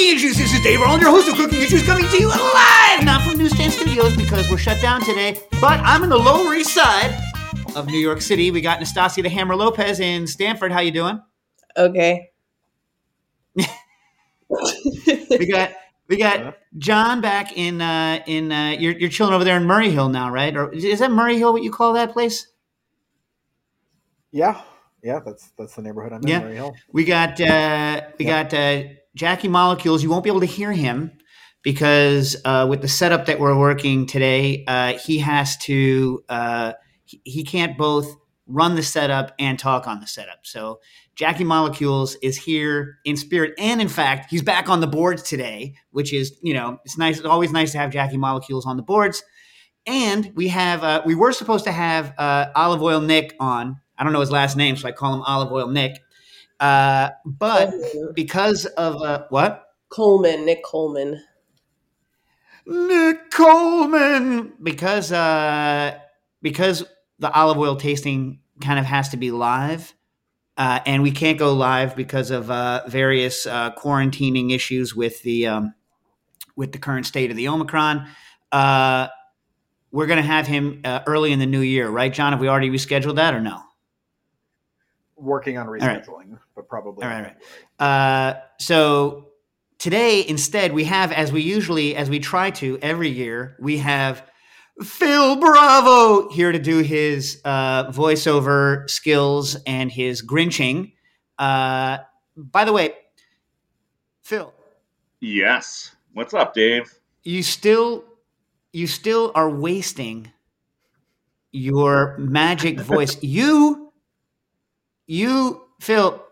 Cooking Issues. This is Dave Arnold, your host of Cooking Issues, coming to you live, not from Newsstand Studios because we're shut down today, but I'm in the Lower East Side of New York City. We got Nastasia the Hammer Lopez in Stanford. How you doing? Okay. We got we got John back in uh, in uh, you're you're chilling over there in Murray Hill now, right? Or is that Murray Hill? What you call that place? Yeah, yeah, that's that's the neighborhood I'm in, Yeah. Murray Hill. We got uh, we got uh, Jackie Molecules. You won't be able to hear him because uh, with the setup that we're working today, uh, he has to uh, he, he can't both run the setup and talk on the setup. So Jackie Molecules is here in spirit, and in fact, he's back on the boards today, which is you know it's nice. It's always nice to have Jackie Molecules on the boards. And we have uh, we were supposed to have uh, Olive Oil Nick on. I don't know his last name, so I call him Olive Oil Nick. Uh, but Coleman. because of uh, what? Coleman, Nick Coleman. Nick Coleman. Because uh, because the olive oil tasting kind of has to be live, uh, and we can't go live because of uh, various uh, quarantining issues with the um, with the current state of the Omicron. Uh, we're going to have him uh, early in the new year, right, John? Have we already rescheduled that or no? Working on right. rescheduling, but probably. All right, right. Uh, so today, instead, we have, as we usually, as we try to every year, we have Phil Bravo here to do his uh, voiceover skills and his grinching. Uh, by the way, Phil, Yes. What's up, Dave? you still, you still are wasting your magic voice. You, you, Phil,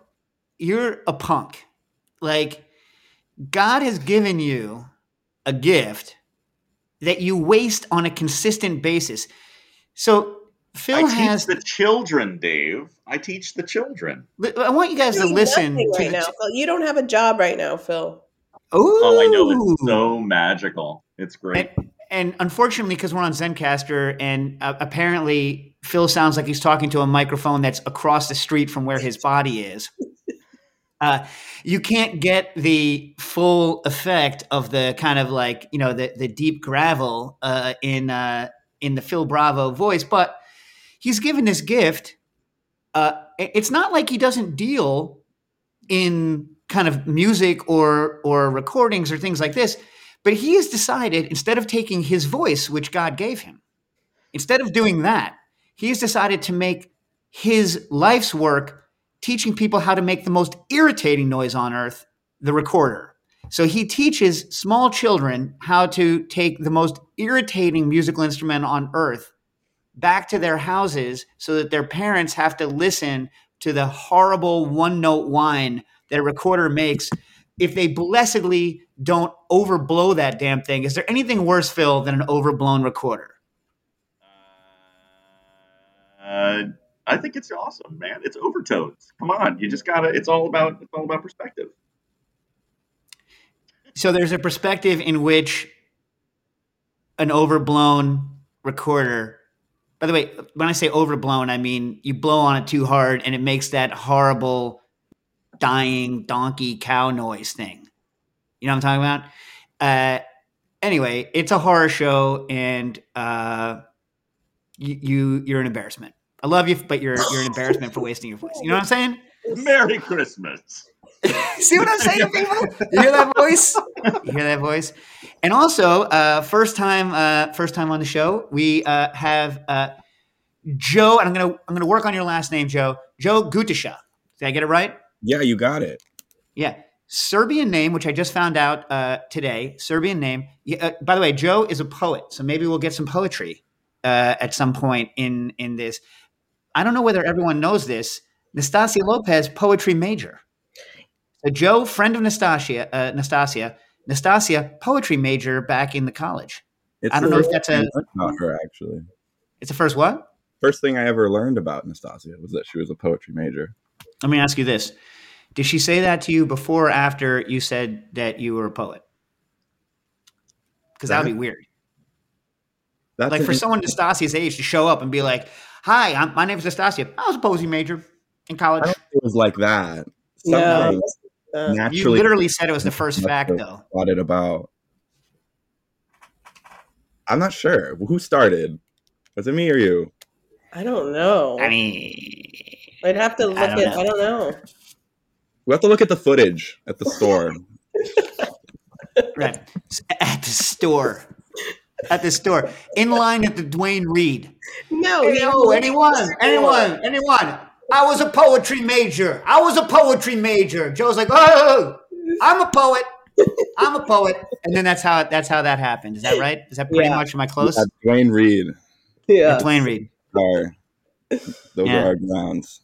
you're a punk. Like, God has given you a gift that you waste on a consistent basis. So, Phil I teach has. the children, Dave. I teach the children. I want you guys to listen nothing to right now. Phil. You don't have a job right now, Phil. Ooh. Oh, I know. It's so magical. It's great. And, and unfortunately, because we're on Zencastr, and uh, apparently Phil sounds like he's talking to a microphone that's across the street from where his body is. Uh, you can't get the full effect of the kind of like you know the the deep gravel uh, in uh, in the Phil Bravo voice, but he's given this gift. Uh, it's not like he doesn't deal in kind of music or or recordings or things like this but he has decided instead of taking his voice which god gave him instead of doing that he has decided to make his life's work teaching people how to make the most irritating noise on earth the recorder so he teaches small children how to take the most irritating musical instrument on earth back to their houses so that their parents have to listen to the horrible one note whine that a recorder makes if they blessedly don't overblow that damn thing. Is there anything worse, Phil, than an overblown recorder? Uh, I think it's awesome, man. It's overtones. Come on, you just gotta. It's all about. It's all about perspective. So there's a perspective in which an overblown recorder. By the way, when I say overblown, I mean you blow on it too hard and it makes that horrible dying donkey cow noise thing. You know what I'm talking about? Uh, anyway, it's a horror show, and uh, you, you you're an embarrassment. I love you, but you're you're an embarrassment for wasting your voice. You know what I'm saying? Merry Christmas. See what I'm saying, people? You hear that voice? You hear that voice? And also, uh, first time, uh, first time on the show, we uh, have uh, Joe, and I'm gonna I'm gonna work on your last name, Joe. Joe Gutisha. Did I get it right? Yeah, you got it. Yeah, Serbian name, which I just found out uh, today. Serbian name. Yeah, uh, by the way, Joe is a poet, so maybe we'll get some poetry uh, at some point in in this. I don't know whether everyone knows this. Nastasia Lopez, poetry major. So Joe, friend of Nastasia, uh, Nastasia, Nastasia, poetry major back in the college. It's I don't know if that's a a- about her actually. It's the first what? First thing I ever learned about Nastasia was that she was a poetry major. Let me ask you this: Did she say that to you before or after you said that you were a poet? Because that would be weird. That's like for someone Nastasia's age to show up and be like, "Hi, I'm, my name is Nastasia. I was a poetry major in I college." don't it was like that. Some No. things, Uh, You literally said it was the first fact, though. thought it about. I'm not sure who started. Was it me or you? I don't know. I mean, I'd have to look I at. know. I don't know. We have to look at the footage at the store. right at the store, at the store, in line at the Duane Reade. No, Hey, he anyone, anyone, anyone. I was a poetry major. I was a poetry major. Joe's like, oh, I'm a poet. I'm a poet. And then that's how that's how that happened. Is that right? Is that pretty Yeah. much? Am I close? Yeah, Duane Reade Yeah. Duane Reade. are those Yeah. are our grounds.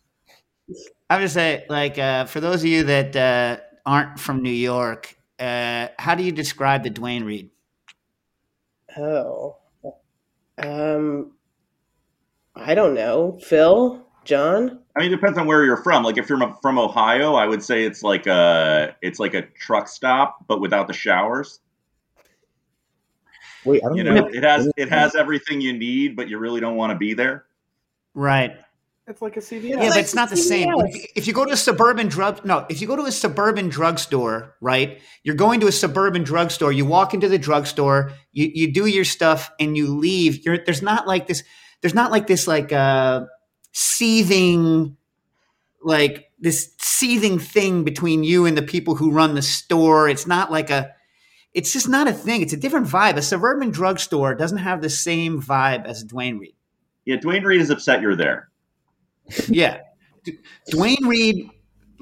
I would just say, like, uh, for those of you that uh, aren't from New York, uh, how do you describe the Duane Reade? Oh. Um. I don't know. Phil, John. I mean, it depends on where you're from. Like if you're from Ohio, I would say it's like a it's like a truck stop, but without the showers. Wait, I don't You know. know, it has it has everything you need, but you really don't want to be there. Right. It's like a CVS. Yeah, like but it's not the same. If you go to a suburban drug, no, if you go to a suburban drugstore, right? You're going to a suburban drugstore. You walk into the drugstore, you, you do your stuff, and you leave. You're, there's not like this. There's not like this like uh, seething, like this seething thing between you and the people who run the store. It's not like a. It's just not a thing. It's a different vibe. A suburban drugstore doesn't have the same vibe as Duane Reade. Yeah, Duane Reade is upset you're there. Yeah. Duane Reade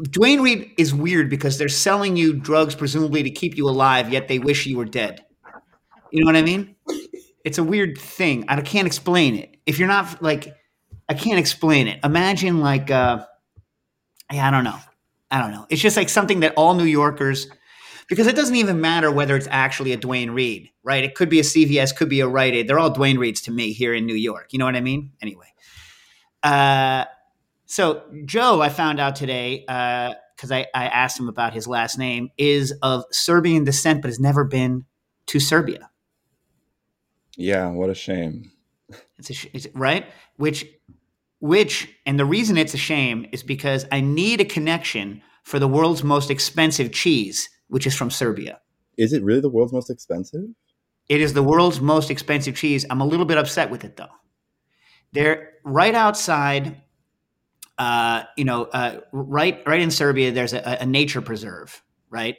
Duane Reade is weird because they're selling you drugs presumably to keep you alive, yet they wish you were dead. You know what I mean? It's a weird thing. I can't explain it. If you're not like I can't explain it. Imagine like uh yeah, I don't know. I don't know. It's just like something that all New Yorkers because it doesn't even matter whether it's actually a Duane Reade, right? It could be a CVS, could be a Rite Aid. They're all Duane Reades to me here in New York. You know what I mean? Anyway. Uh, so Joe, I found out today because I, I asked him about his last name, is of Serbian descent, but has never been to Serbia. Yeah, what a shame. It's a sh- it's, right, which which and the reason it's a shame is because I need a connection for the world's most expensive cheese, which is from Serbia. Is it really the world's most expensive? It is the world's most expensive cheese. I'm a little bit upset with it though. They're right outside, uh, you know, uh, right right in Serbia. There's a, a nature preserve, right,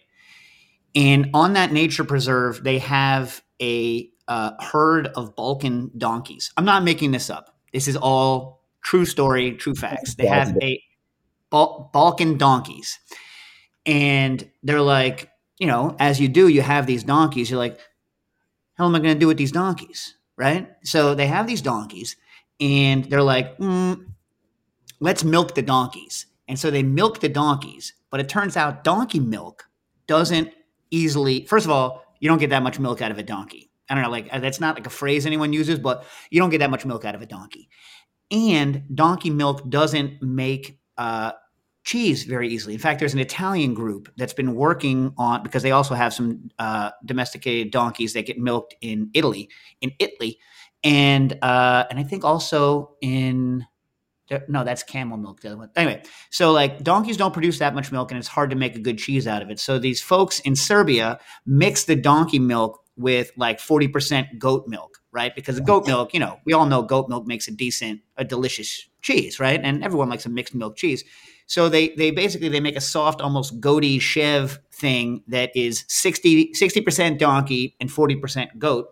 and on that nature preserve, they have a uh, herd of Balkan donkeys. I'm not making this up. This is all true story, true facts. They have a Bal- Balkan donkeys, and they're like, you know, as you do, you have these donkeys. You're like, hell am I going to do with these donkeys? Right? So they have these donkeys and they're like, mm, let's milk the donkeys. And so they milk the donkeys. But it turns out donkey milk doesn't easily, first of all, you don't get that much milk out of a donkey. I don't know, like that's not like a phrase anyone uses, but you don't get that much milk out of a donkey. And donkey milk doesn't make uh, cheese very easily. In fact, there's an Italian group that's been working on because they also have some uh, domesticated donkeys that get milked in Italy, in Italy, and uh, and I think also in no, that's camel milk. The other one. Anyway, so like donkeys don't produce that much milk, and it's hard to make a good cheese out of it. So these folks in Serbia mix the donkey milk with like forty percent goat milk, right? Because the goat milk, you know, we all know goat milk makes a decent, a delicious cheese, right? And everyone likes a mixed milk cheese. So they they basically they make a soft, almost goaty chev thing that is 60 percent donkey and forty percent goat,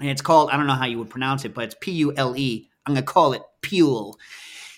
and it's called I don't know how you would pronounce it, but it's P U L E. I'm gonna call it Pule.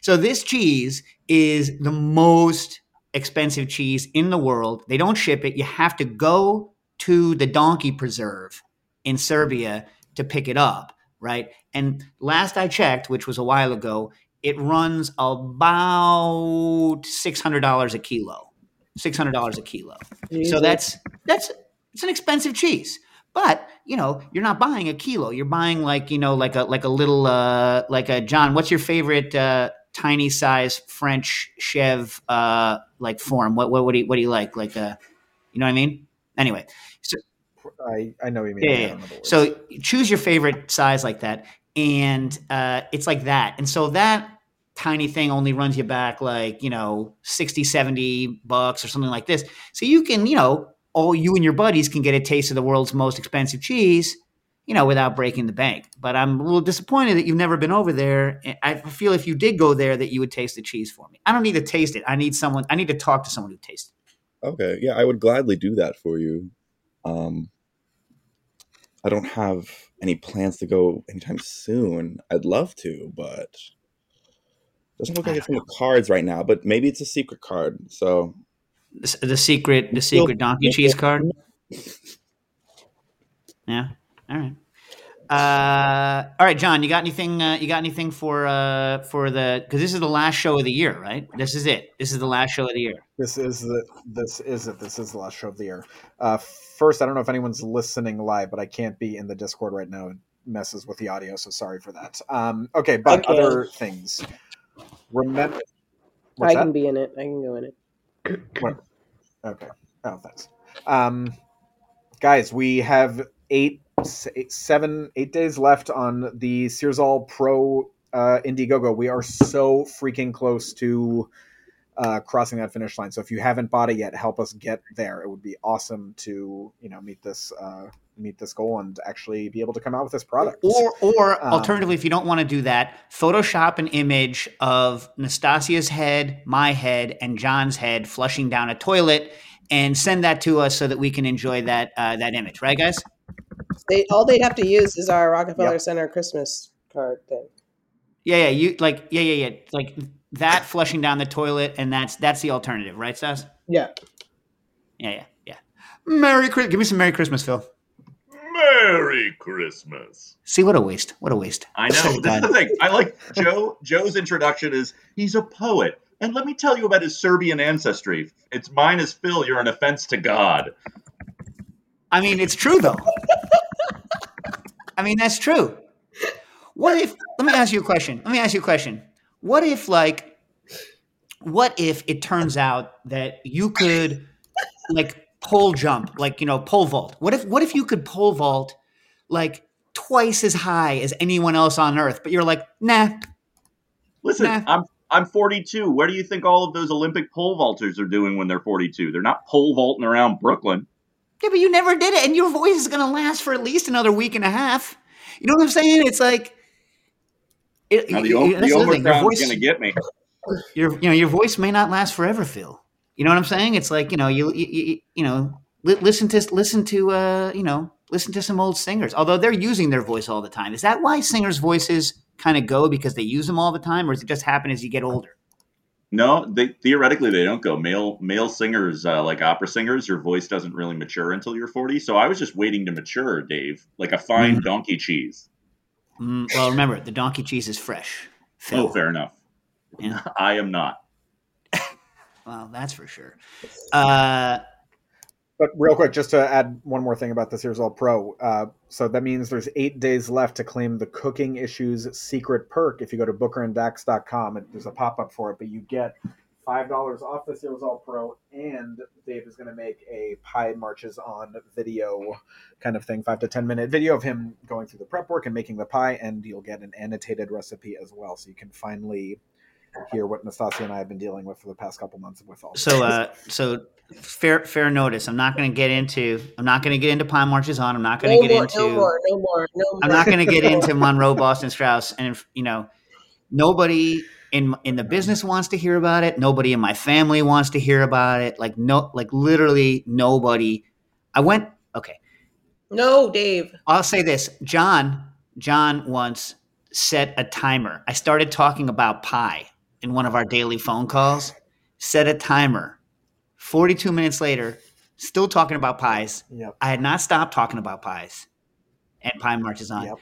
So this cheese is the most expensive cheese in the world. They don't ship it. You have to go to the donkey preserve in Serbia to pick it up, right? And last I checked, which was a while ago, it runs about six hundred dollars a kilo. Six hundred dollars a kilo. So that's that's it's an expensive cheese. But you know, you're not buying a kilo. You're buying like you know, like a like a little uh, like a John. What's your favorite uh, tiny size French chev uh, like form? What what what do you, what do you like? Like a, you know what I mean? Anyway, so I, I know what you mean. yeah, yeah. don't know the words. So choose your favorite size like that, and uh, it's like that. And so that tiny thing only runs you back like, you know, 60, 70 bucks or something like this. So you can, you know, all you and your buddies can get a taste of the world's most expensive cheese, you know, without breaking the bank. But I'm a little disappointed that you've never been over there. I feel if you did go there that you would taste the cheese for me. I don't need to taste it. I need someone I need to talk to someone who tastes it. Okay, yeah, I would gladly do that for you. Um, I don't have any plans to go anytime soon. I'd love to, but doesn't look like it's in the cards right now. But maybe it's a secret card. So The, the secret the secret donkey cheese card. Yeah. All right. Uh, all right, John. You got anything? Uh, you got anything for uh, for the? Because this is the last show of the year, right? This is it. This is the last show of the year. This is the this is it. This is the last show of the year. Uh, first, I don't know if anyone's listening live, but I can't be in the Discord right now. It messes with the audio, so sorry for that. Um, okay, but Okay. other things. Remember, what's I that? can be in it. I can go in it. Okay. Oh, thanks. Um, guys, we have eight, eight, seven, eight days left on the Searzall Pro uh, Indiegogo. We are so freaking close to uh, crossing that finish line. So if you haven't bought it yet, help us get there. It would be awesome to you know meet this uh, meet this goal and actually be able to come out with this product. Or, or Um, alternatively, if you don't want to do that, Photoshop an image of Nastasia's head, my head, and John's head flushing down a toilet, and send that to us so that we can enjoy that uh, that image. Right, guys? They all they'd have to use is our Rockefeller Yep. Center Christmas card thing. Yeah, yeah. You like, yeah, yeah, yeah. Like that flushing down the toilet, and that's that's the alternative, right, Stas? Yeah. Yeah, yeah, yeah. Merry Christmas. Give me some Merry Christmas, Phil. Merry Christmas. See what a waste. What a waste. I know. This is the thing. I like Joe. Joe's introduction is he's a poet, and let me tell you about his Serbian ancestry. It's mine as Phil. You're an offense to God. I mean, it's true though. I mean, that's true. What if? Let me ask you a question. Let me ask you a question. What if, like, what if it turns out that you could, like, pole jump, like you know, pole vault? What if? What if you could pole vault, like, twice as high as anyone else on Earth? But you're like, nah. Listen, Nah. I'm I'm 42. Where do you think all of those Olympic pole vaulters are doing when they're 42? They're not pole vaulting around Brooklyn. Yeah, but you never did it, and your voice is going to last for at least another week and a half. You know what I'm saying? It's like. It, Now the, the the Omicron's voice- going to get me. your you know your voice may not last forever, Phil. You know what I'm saying? It's like you know you you, you, you know li- listen to listen to uh you know listen to some old singers. Although they're using their voice all the time, is that why singers' voices kind of go because they use them all the time, or does it just happen as you get older? No, they theoretically they don't go. Male male singers uh, like opera singers, your voice doesn't really mature until you're 40. So I was just waiting to mature, Dave, like a fine Mhm. donkey cheese. Mm, well, remember the donkey cheese is fresh. Phil. Oh, fair enough. Yeah. I am not. Well, that's for sure. Uh, But real quick, just to add one more thing about this Searzall Pro. Uh, so that means there's eight days left to claim the Cooking Issues secret perk. If you go to bookeranddax.com, it, there's a pop up for it, but you get $5 off this Searzall Pro, and Dave is going to make a Pie Marches on video kind of thing, five to 10 minute video of him going through the prep work and making the pie, and you'll get an annotated recipe as well. So you can finally hear what Nastasia and I have been dealing with for the past couple months with all so uh, so fair fair notice. I'm not going to get into. I'm not going to get into Pie Marches on. I'm not going No to get more, into. no more, no more, no more. I'm not going to get into Monroe, Boston, Strause, and if, you know, nobody in in the business wants to hear about it. Nobody in my family wants to hear about it. Like no, like literally nobody. I went. Okay, No, Dave. I'll say this. John, John once set a timer. I started talking about pie in one of our daily phone calls. Set a timer. Forty-two minutes later, still talking about pies. Yep. I had not stopped talking about pies, and pie marches on. Yep.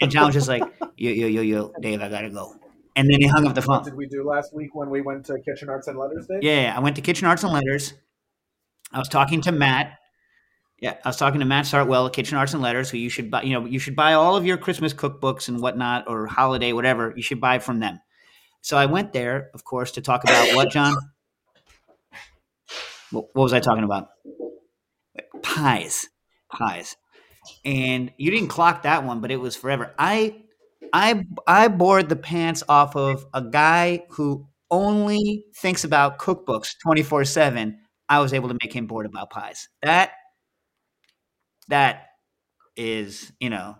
And John was just like, yo, yo, yo, yo, Dave, I gotta go. And then he hung up the phone. What did we do last week when we went to Kitchen Arts and Letters Day? Yeah, yeah, I went to Kitchen Arts and Letters. I was talking to Matt. Yeah, I was talking to Matt Sartwell at Kitchen Arts and Letters, who you should buy. You know, you should buy all of your Christmas cookbooks and whatnot, or holiday, whatever. You should buy from them. So I went there, of course, to talk about what, John? What, was I talking about? Pies, pies. And you didn't clock that one, but it was forever. I I I bored the pants off of a guy who only thinks about cookbooks 24/7. I was able to make him bored about pies. That that is, you know,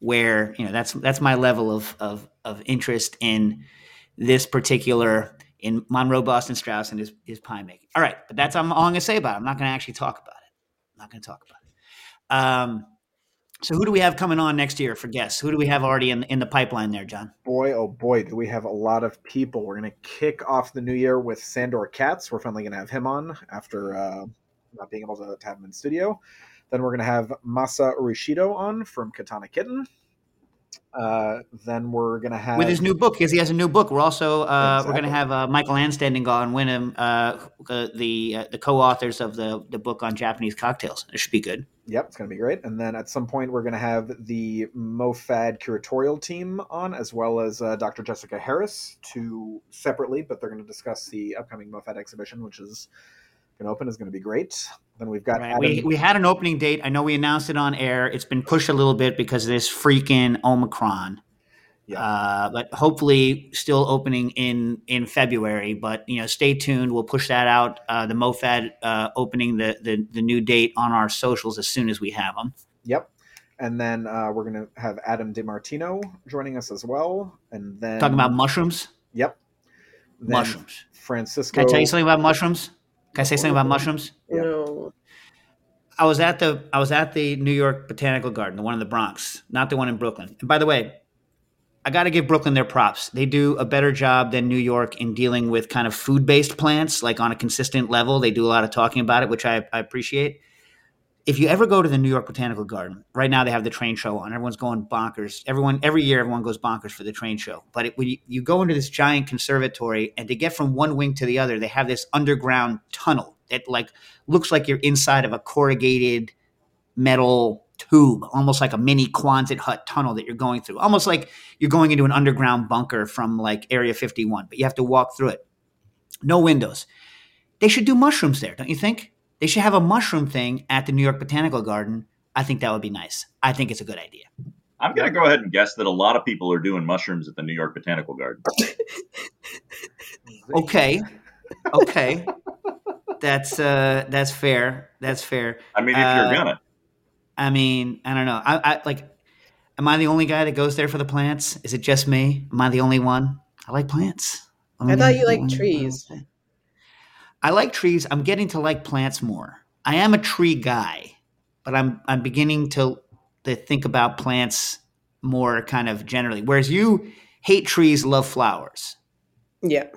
where, you know, that's that's my level of of of interest in this particular in Monroe Boston Strause and his his pie making. All right, but that's all I'm to say about it. I'm not going to actually talk about it. I'm not going to talk about it. Um so who do we have coming on next year for guests? Who do we have already in in the pipeline there, John? Boy, oh boy, do we have a lot of people. We're going to kick off the new year with Sandor Katz. We're finally going to have him on after uh, not being able to, have him in studio. Then we're going to have Masa Urushido on from Katana Kitten. Uh, then we're going to have with his new book because he has a new book. We're also uh, we're going to have uh, Michael Anstendig on Wyndham, uh, the uh, the co-authors of the the book on Japanese cocktails. It should be good. Yep, it's going to be great. And then at some point, we're going to have the MoFad curatorial team on, as well as uh, Dr. Jessica Harris, to separately, but they're going to discuss the upcoming MoFad exhibition, which is to open, is going to be great. Then we've got right. we we had an opening date. I know we announced it on air. It's been pushed a little bit because of this freaking Omicron. Yeah. Uh, but hopefully still opening in in February. But you know, stay tuned. We'll push that out. Uh, the MoFad uh, opening the, the the new date on our socials as soon as we have them. Yep. And then uh, we're going to have Adam DiMartino joining us as well. And then talking about mushrooms. Yep. Then mushrooms. Francisco. Can I tell you something about mushrooms? Can I say something about mushrooms? No. I was at the I was at the New York Botanical Garden, the one in the Bronx, not the one in Brooklyn. And by the way, I got to give Brooklyn their props. They do a better job than New York in dealing with kind of food based plants, like on a consistent level. They do a lot of talking about it, which I, I, appreciate. If you ever go to the New York Botanical Garden, right now they have the train show on. Everyone's going bonkers. Everyone every year, everyone goes bonkers for the train show. But it, when you, you go into this giant conservatory, and to get from one wing to the other, they have this underground tunnel that like looks like you're inside of a corrugated metal tube, almost like a mini Quonset hut tunnel that you're going through, almost like you're going into an underground bunker from like Area 51, but you have to walk through it. No windows. They should do mushrooms there, don't you think? They should have a mushroom thing at the New York Botanical Garden. I think that would be nice. I think it's a good idea. I'm going to go ahead and guess that a lot of people are doing mushrooms at the New York Botanical Garden. okay. Okay. That's uh that's fair. That's fair. I mean, if uh, you're gonna. I mean, I don't know. I, I like. Am I the only guy that goes there for the plants? Is it just me? Am I the only one? I like plants. I, I thought you liked trees. I like trees. I'm getting to like plants more. I am a tree guy, but I'm I'm beginning to to think about plants more kind of generally. Whereas you hate trees, love flowers. Yeah.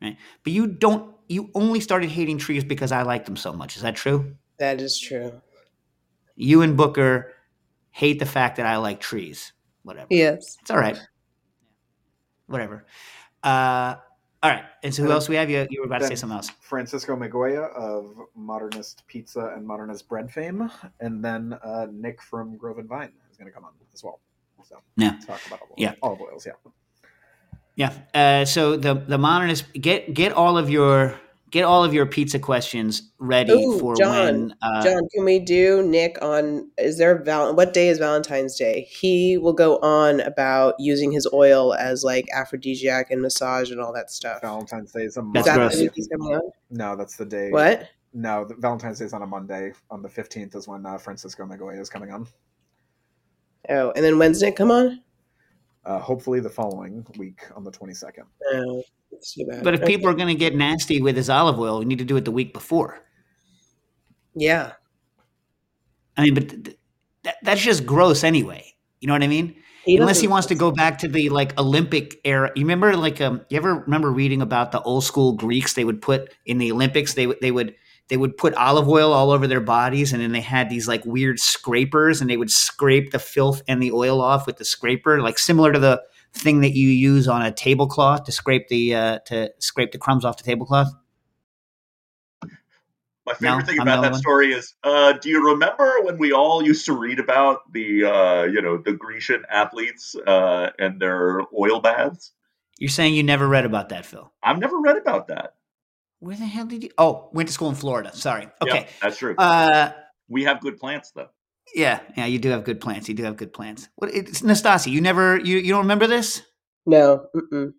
Right. But you don't you only started hating trees because I like them so much. Is that true? That is true you and Booker hate the fact that I like trees. Whatever. Yes. It's all right. Whatever. Uh, all right. And so who else we have? You, you were about to say something else. Francisco Migoya of Modernist Pizza and Modernist Bread fame. And then uh, Nick from Grove and Vine is going to come on as well. So yeah. talk about olive, yeah. olive oils. Yeah. Yeah. Uh, so the the modernist get get all of your get all of your pizza questions ready Ooh, for John, when. Uh, John, can we do Nick on? Is there val? What day is Valentine's Day? He will go on about using his oil as like aphrodisiac and massage and all that stuff. Valentine's Day is a Monday. That's that No, that's the day. What? No, the, Valentine's Day is on a Monday. On the fifteenth is when uh, Francisco Migoya is coming on. Oh, and then when's Nick come on? Uh, hopefully the following week on the twenty second. Oh. But if people are going to get nasty with his olive oil, we need to do it the week before. Yeah. I mean, but th- th- that's just gross anyway. You know what I mean? He Unless he wants to go back to the like Olympic era. You remember like um you ever remember reading about the old school Greeks they would put in the Olympics they would they would they would put olive oil all over their bodies and then they had these like weird scrapers and they would scrape the filth and the oil off with the scraper like similar to the thing that you use on a tablecloth to scrape the uh, to scrape the crumbs off the tablecloth? My favorite no, thing about that one. story is, uh, do you remember when we all used to read about the, uh, you know, the Grecian athletes uh, and their oil baths? You're saying you never read about that, Phil? I've never read about that. Where the hell did you? Oh, went to school in Florida. Sorry. Okay, that's true. Uh, we have good plants, though. Yeah, yeah, you do have good plants. You do have good plants. What? It's Nastasi. You never. You you don't remember this? No. Mm-mm.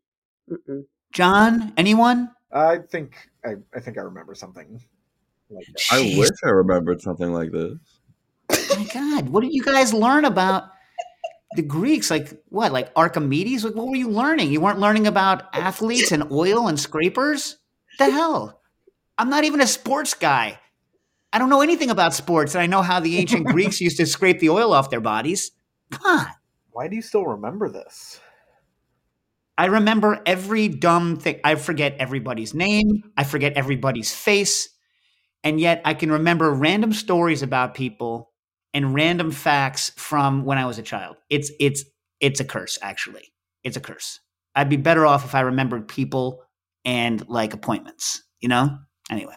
Mm-mm. John? Anyone? I think I, I think I remember something like that. I wish I remembered something like this. my God, what did you guys learn about the Greeks? Like what? Like Archimedes? Like what were you learning? You weren't learning about athletes and oil and scrapers? The hell? I'm not even a sports guy. I don't know anything about sports, and I know how the ancient Greeks used to scrape the oil off their bodies. Come on. Why do you still remember this? I remember every dumb thing. I forget everybody's name. I forget everybody's face. And yet I can remember random stories about people and random facts from when I was a child. It's it's it's a curse, actually. It's a curse. I'd be better off if I remembered people and like appointments, you know? Anyway.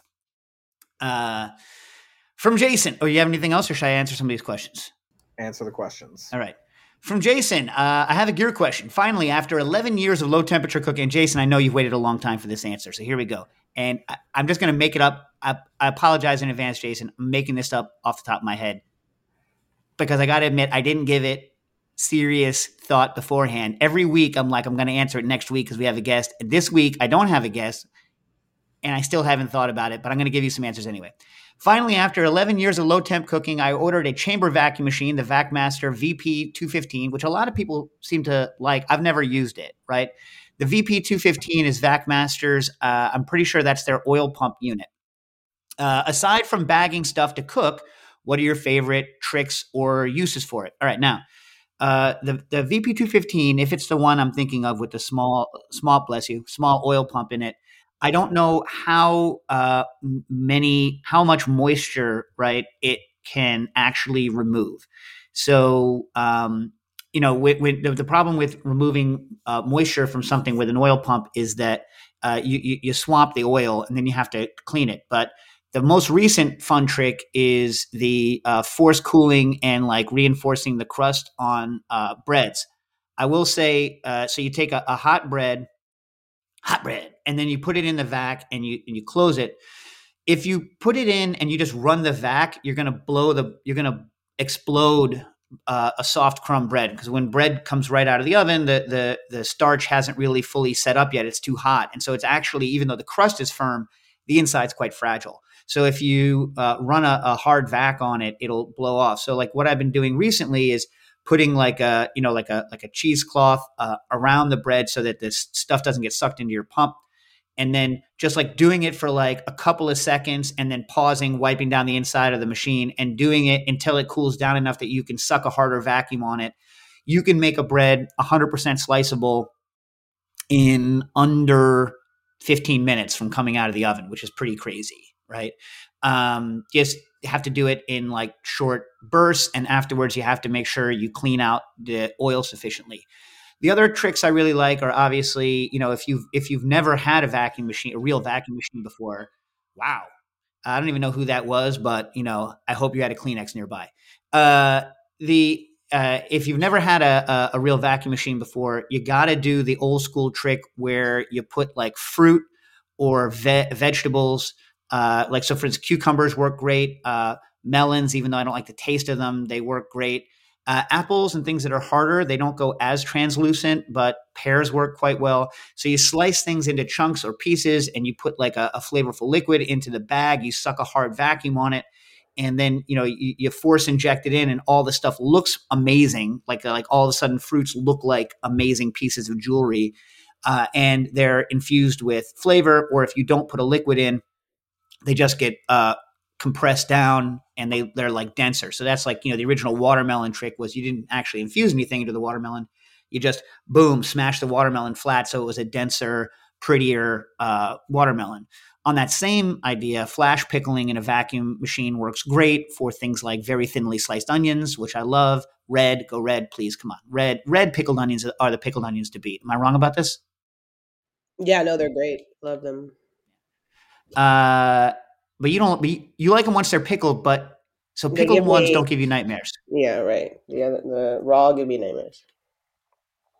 Uh from Jason. Oh, you have anything else or should I answer some of these questions? Answer the questions. All right. From Jason, uh, I have a gear question. Finally, after 11 years of low temperature cooking, Jason, I know you've waited a long time for this answer, so here we go. And I, I'm just going to make it up. I, I apologize in advance, Jason. I'm making this up off the top of my head because I got to admit, I didn't give it serious thought beforehand. Every week, I'm like, I'm going to answer it next week because we have a guest. This week, I don't have a guest, and I still haven't thought about it, but I'm going to give you some answers anyway. Finally, after 11 years of low temp cooking, I ordered a chamber vacuum machine, the VacMaster VP215, which a lot of people seem to like. I've never used it, right? The VP215 is VacMaster's, uh, I'm pretty sure that's their oil pump unit. Uh, aside from bagging stuff to cook, what are your favorite tricks or uses for it? All right, now, uh, the, the VP215, if it's the one I'm thinking of with the small, small, bless you, small oil pump in it, I don't know how uh, many, how much moisture, right, it can actually remove. So, um, you know, the, the, problem with removing uh, moisture from something with an oil pump is that uh, you, you, you swamp the oil and then you have to clean it. But the most recent fun trick is the uh, force cooling and like reinforcing the crust on uh, breads. I will say, uh, so you take a, a hot bread hot bread and then you put it in the vac and you and you close it. If you put it in and you just run the vac you're to blow the you're to explode uh, a soft crumb bread because when bread comes right out of the oven the, the the starch hasn't really fully set up yet. It's too hot. And so it's actually even though the crust is firm the inside's quite fragile so if you uh, run a, a hard vac on it it'll blow off. So like what i've been doing recently is putting like a you know like a like a cheesecloth uh, around the bread so that this stuff doesn't get sucked into your pump. And then just like doing it for like a couple of seconds and then pausing wiping down the inside of the machine and doing it until it cools down enough that you can suck a harder vacuum on it. You can make a bread 100% sliceable in under 15 minutes from coming out of the oven which is pretty crazy right? Um, just have to do it in like short bursts and afterwards you have to make sure you clean out the oil sufficiently. The other tricks i really like are obviously you know if you've if you've never had a vacuum machine a real vacuum machine before wow. I don't even know who that was but you know i hope you had a kleenex nearby. Uh, the uh, if you've never had a, a, a real vacuum machine before you got to do the old school trick where you put like fruit or ve- vegetables uh, like so, for instance, cucumbers work great. Uh, melons, even though I don't like the taste of them, they work great. Uh, apples and things that are harder, they don't go as translucent, but pears work quite well. So you slice things into chunks or pieces, and you put like a, a flavorful liquid into the bag. You suck a hard vacuum on it, and then you know you, you, force inject it in, and all the stuff looks amazing. Like like all of a sudden, fruits look like amazing pieces of jewelry, uh, and they're infused with flavor. Or if you don't put a liquid in, they just get uh, compressed down and they they're like denser. So that's like you know the original watermelon trick was you didn't actually infuse anything into the watermelon. You just boom smash the watermelon flat so it was a denser, prettier uh, watermelon. On that same idea, flash pickling in a vacuum machine works great for things like very thinly sliced onions, which I love. Red, go red, please. Come on, red. Red pickled onions are the pickled onions to beat. Am I wrong about this? Yeah, no, they're great. Love them. Uh, but you don't. You like them once they're pickled, but so pickled ones don't give you nightmares. Yeah, right. Yeah, the, the raw give me nightmares.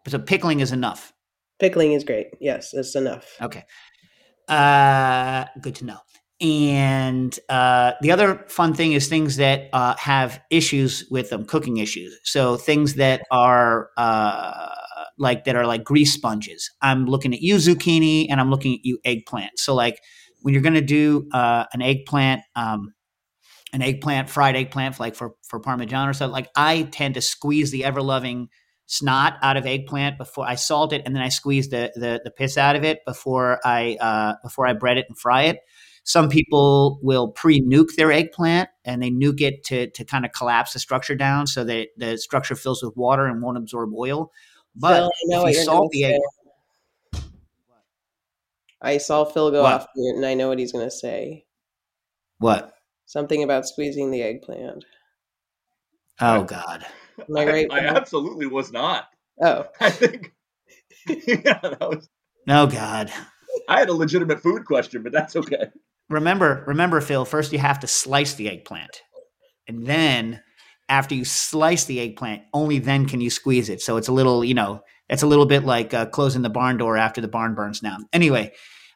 So pickling is enough. Pickling is great. Yes, it's enough. Okay. Uh, good to know. and uh, the other fun thing is things that uh, have issues with them, cooking issues. So things that are uh, like that are like grease sponges. I'm looking at you zucchini, and I'm looking at you eggplant. So like when you're going to do uh, an eggplant, um, an eggplant fried eggplant, like for for parmesan or something, like I tend to squeeze the ever loving snot out of eggplant before I salt it, and then I squeeze the the, the piss out of it before I uh, before I bread it and fry it. Some people will pre-nuke their eggplant and they nuke it to to kind of collapse the structure down so that the structure fills with water and won't absorb oil. But I if you salt the egg. I saw Phil go What? off mute, and I know what he's going to say. what? Something about squeezing the eggplant. Oh God! Am I right, I, Phil? absolutely was not. Oh, I think. yeah, that was. Oh God! I had a legitimate food question, but that's okay. Remember, remember, Phil. First, you have to slice the eggplant, and then after you slice the eggplant, only then can you squeeze it. So it's a little, you know, it's a little bit like uh, closing the barn door after the barn burns down. Anyway,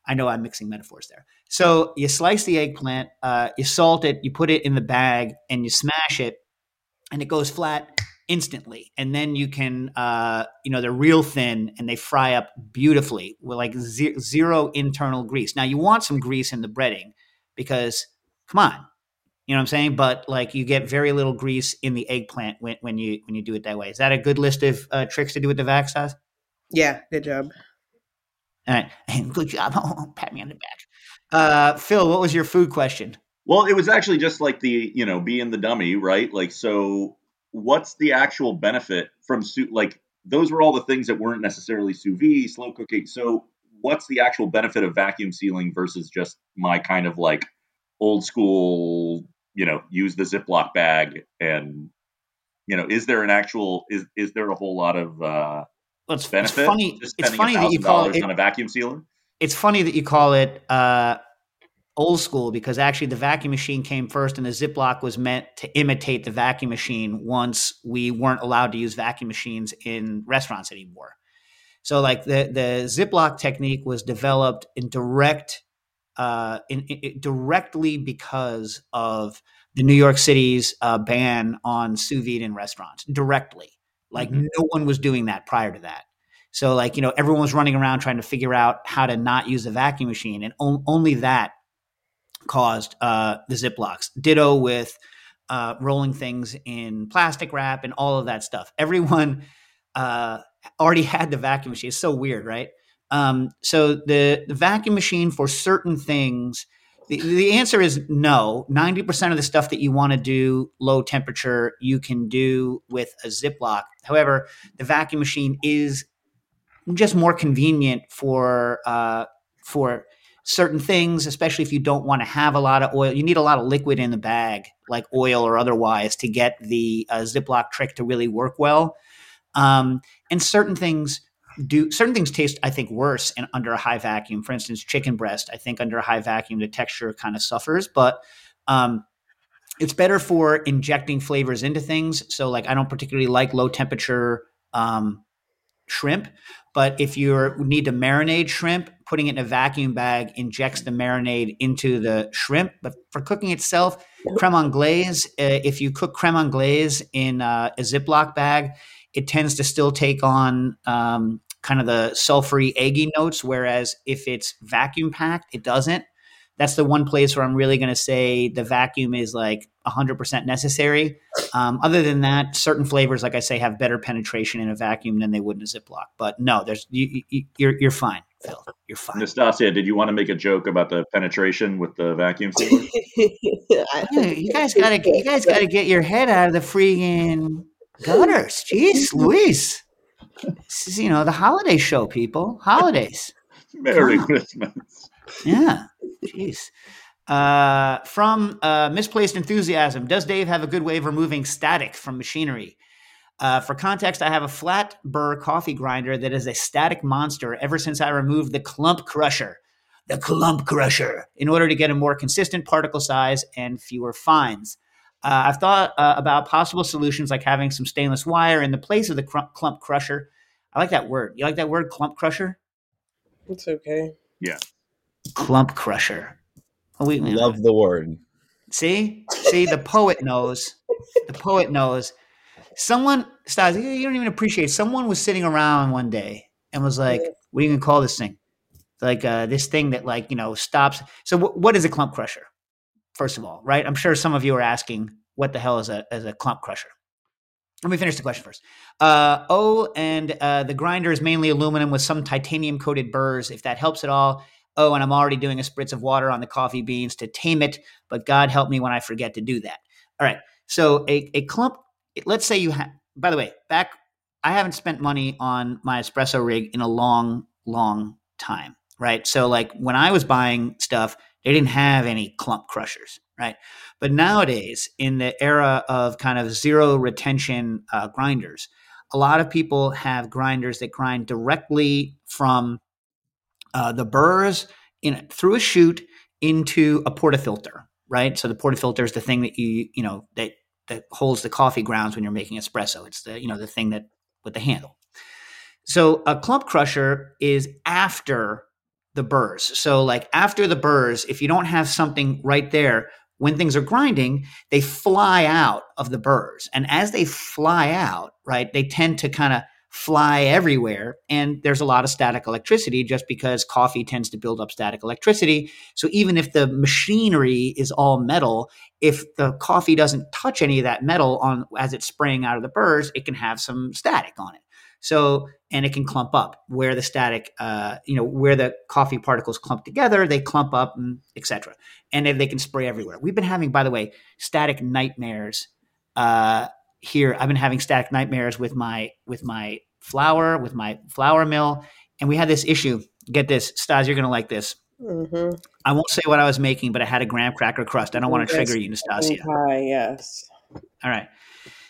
I know I'm mixing metaphors there. So you slice the eggplant, uh, you salt it, you put it in the bag, and you smash it, and it goes flat instantly. And then you can, uh, you know, they're real thin and they fry up beautifully with like ze- zero internal grease. Now you want some grease in the breading because, come on, you know what I'm saying? But like you get very little grease in the eggplant when, when you when you do it that way. Is that a good list of uh, tricks to do with the vac sauce? yeah, good job. All right, and good job. Pat me on the back. Uh, Phil, what was your food question? Well, it was actually just like the, you know, being the dummy, right? Like, so what's the actual benefit from sous? Like, those were all the things that weren't necessarily sous vide, slow cooking. So, what's the actual benefit of vacuum sealing versus just my kind of like old school, you know, use the Ziploc bag and, you know, is there an actual, is is there a whole lot of uh, it's, it's benefit? funny. It's funny that you call it. on a vacuum sealer. It's funny that you call it uh, old school because actually the vacuum machine came first, and the Ziploc was meant to imitate the vacuum machine. Once we weren't allowed to use vacuum machines in restaurants anymore, so like the the Ziploc technique was developed in direct, uh, in, in- directly because of the New York City's uh, ban on sous vide in restaurants. Directly, like Mhm. no one was doing that prior to that. So like you know everyone was running around trying to figure out how to not use the vacuum machine, and on, only that caused uh, the Ziplocs. Ditto with uh, rolling things in plastic wrap and all of that stuff. Everyone uh, already had the vacuum machine. It's so weird, right? Um, so the, the vacuum machine for certain things, the, the answer is no. 90% of the stuff that you want to do low temperature, you can do with a Ziploc. However, the vacuum machine is just more convenient for uh, for certain things, especially if you don't want to have a lot of oil. You need a lot of liquid in the bag, like oil or otherwise, to get the uh, Ziploc trick to really work well. Um, and certain things do certain things taste, I think, worse in, under a high vacuum. For instance, chicken breast. I think under a high vacuum, the texture kind of suffers, but um, it's better for injecting flavors into things. So, like, I don't particularly like low temperature um, shrimp, but if you need to marinate shrimp, putting it in a vacuum bag injects the marinade into the shrimp. But for cooking itself, creme anglaise, uh, if you cook creme anglaise in uh, a Ziploc bag, it tends to still take on um, kind of the sulfury, eggy notes. Whereas if it's vacuum packed, it doesn't. That's the one place where I'm really going to say the vacuum is like 100% necessary. Um, other than that, certain flavors, like I say, have better penetration in a vacuum than they would in a Ziploc. But no, there's you, you, you're you're fine, Phil. You're fine. Nastasia, did you want to make a joke about the penetration with the vacuum sealer? You guys gotta you guys gotta get your head out of the freaking gutters. Jeez, Louise. This is you know the holiday show, people. Holidays. Merry Wow. Christmas. Yeah. Jeez. Uh, from uh, misplaced enthusiasm, does Dave have a good way of removing static from machinery? Uh, for context, I have a flat burr coffee grinder that is a static monster ever since I removed the clump crusher. The clump crusher, in order to get a more consistent particle size and fewer fines. Uh, I've thought uh, about possible solutions like having some stainless wire in the place of the cr- clump crusher. I like that word. You like that word, clump crusher? It's okay. Yeah. Clump crusher. We Love the word. See, see, the poet knows. The poet knows. Someone, Stas, you don't even appreciate. Someone was sitting around one day and was like, "What are you gonna call this thing?" Like uh, this thing that, like, you know, stops. So, w- what is a clump crusher? First of all, right? I'm sure some of you are asking, "What the hell is a is a clump crusher?" Let me finish the question first. Uh, oh, and uh, the grinder is mainly aluminum with some titanium coated burrs. If that helps at all. Oh, and I'm already doing a spritz of water on the coffee beans to tame it, but God help me when I forget to do that. All right. So a, a clump, let's say you have, by the way, back, I haven't spent money on my espresso rig in a long, long time. Right. So like when I was buying stuff, they didn't have any clump crushers. Right. But nowadays, in the era of kind of zero retention uh, grinders, a lot of people have grinders that grind directly from uh, the burrs in through a chute into a portafilter, right? So the portafilter is the thing that you you know that that holds the coffee grounds when you're making espresso. It's the you know the thing that with the handle. So a clump crusher is after the burrs. So like after the burrs, if you don't have something right there when things are grinding, they fly out of the burrs. And as they fly out, right, they tend to kind of fly everywhere. And there's a lot of static electricity just because coffee tends to build up static electricity. So even if the machinery is all metal, if the coffee doesn't touch any of that metal on as it's spraying out of the burrs, it can have some static on it. So, and it can clump up where the static, uh, you know, where the coffee particles clump together, they clump up, and etc. And they can spray everywhere. We've been having, by the way, static nightmares uh, here. I've been having static nightmares with my with my flour, with my flour mill, and we had this issue. Get this, Stas, you're going to like this. Mm-hmm. I won't say what I was making, but I had a graham cracker crust. I don't want to trigger you, Nastasia. Hi, yes. All right.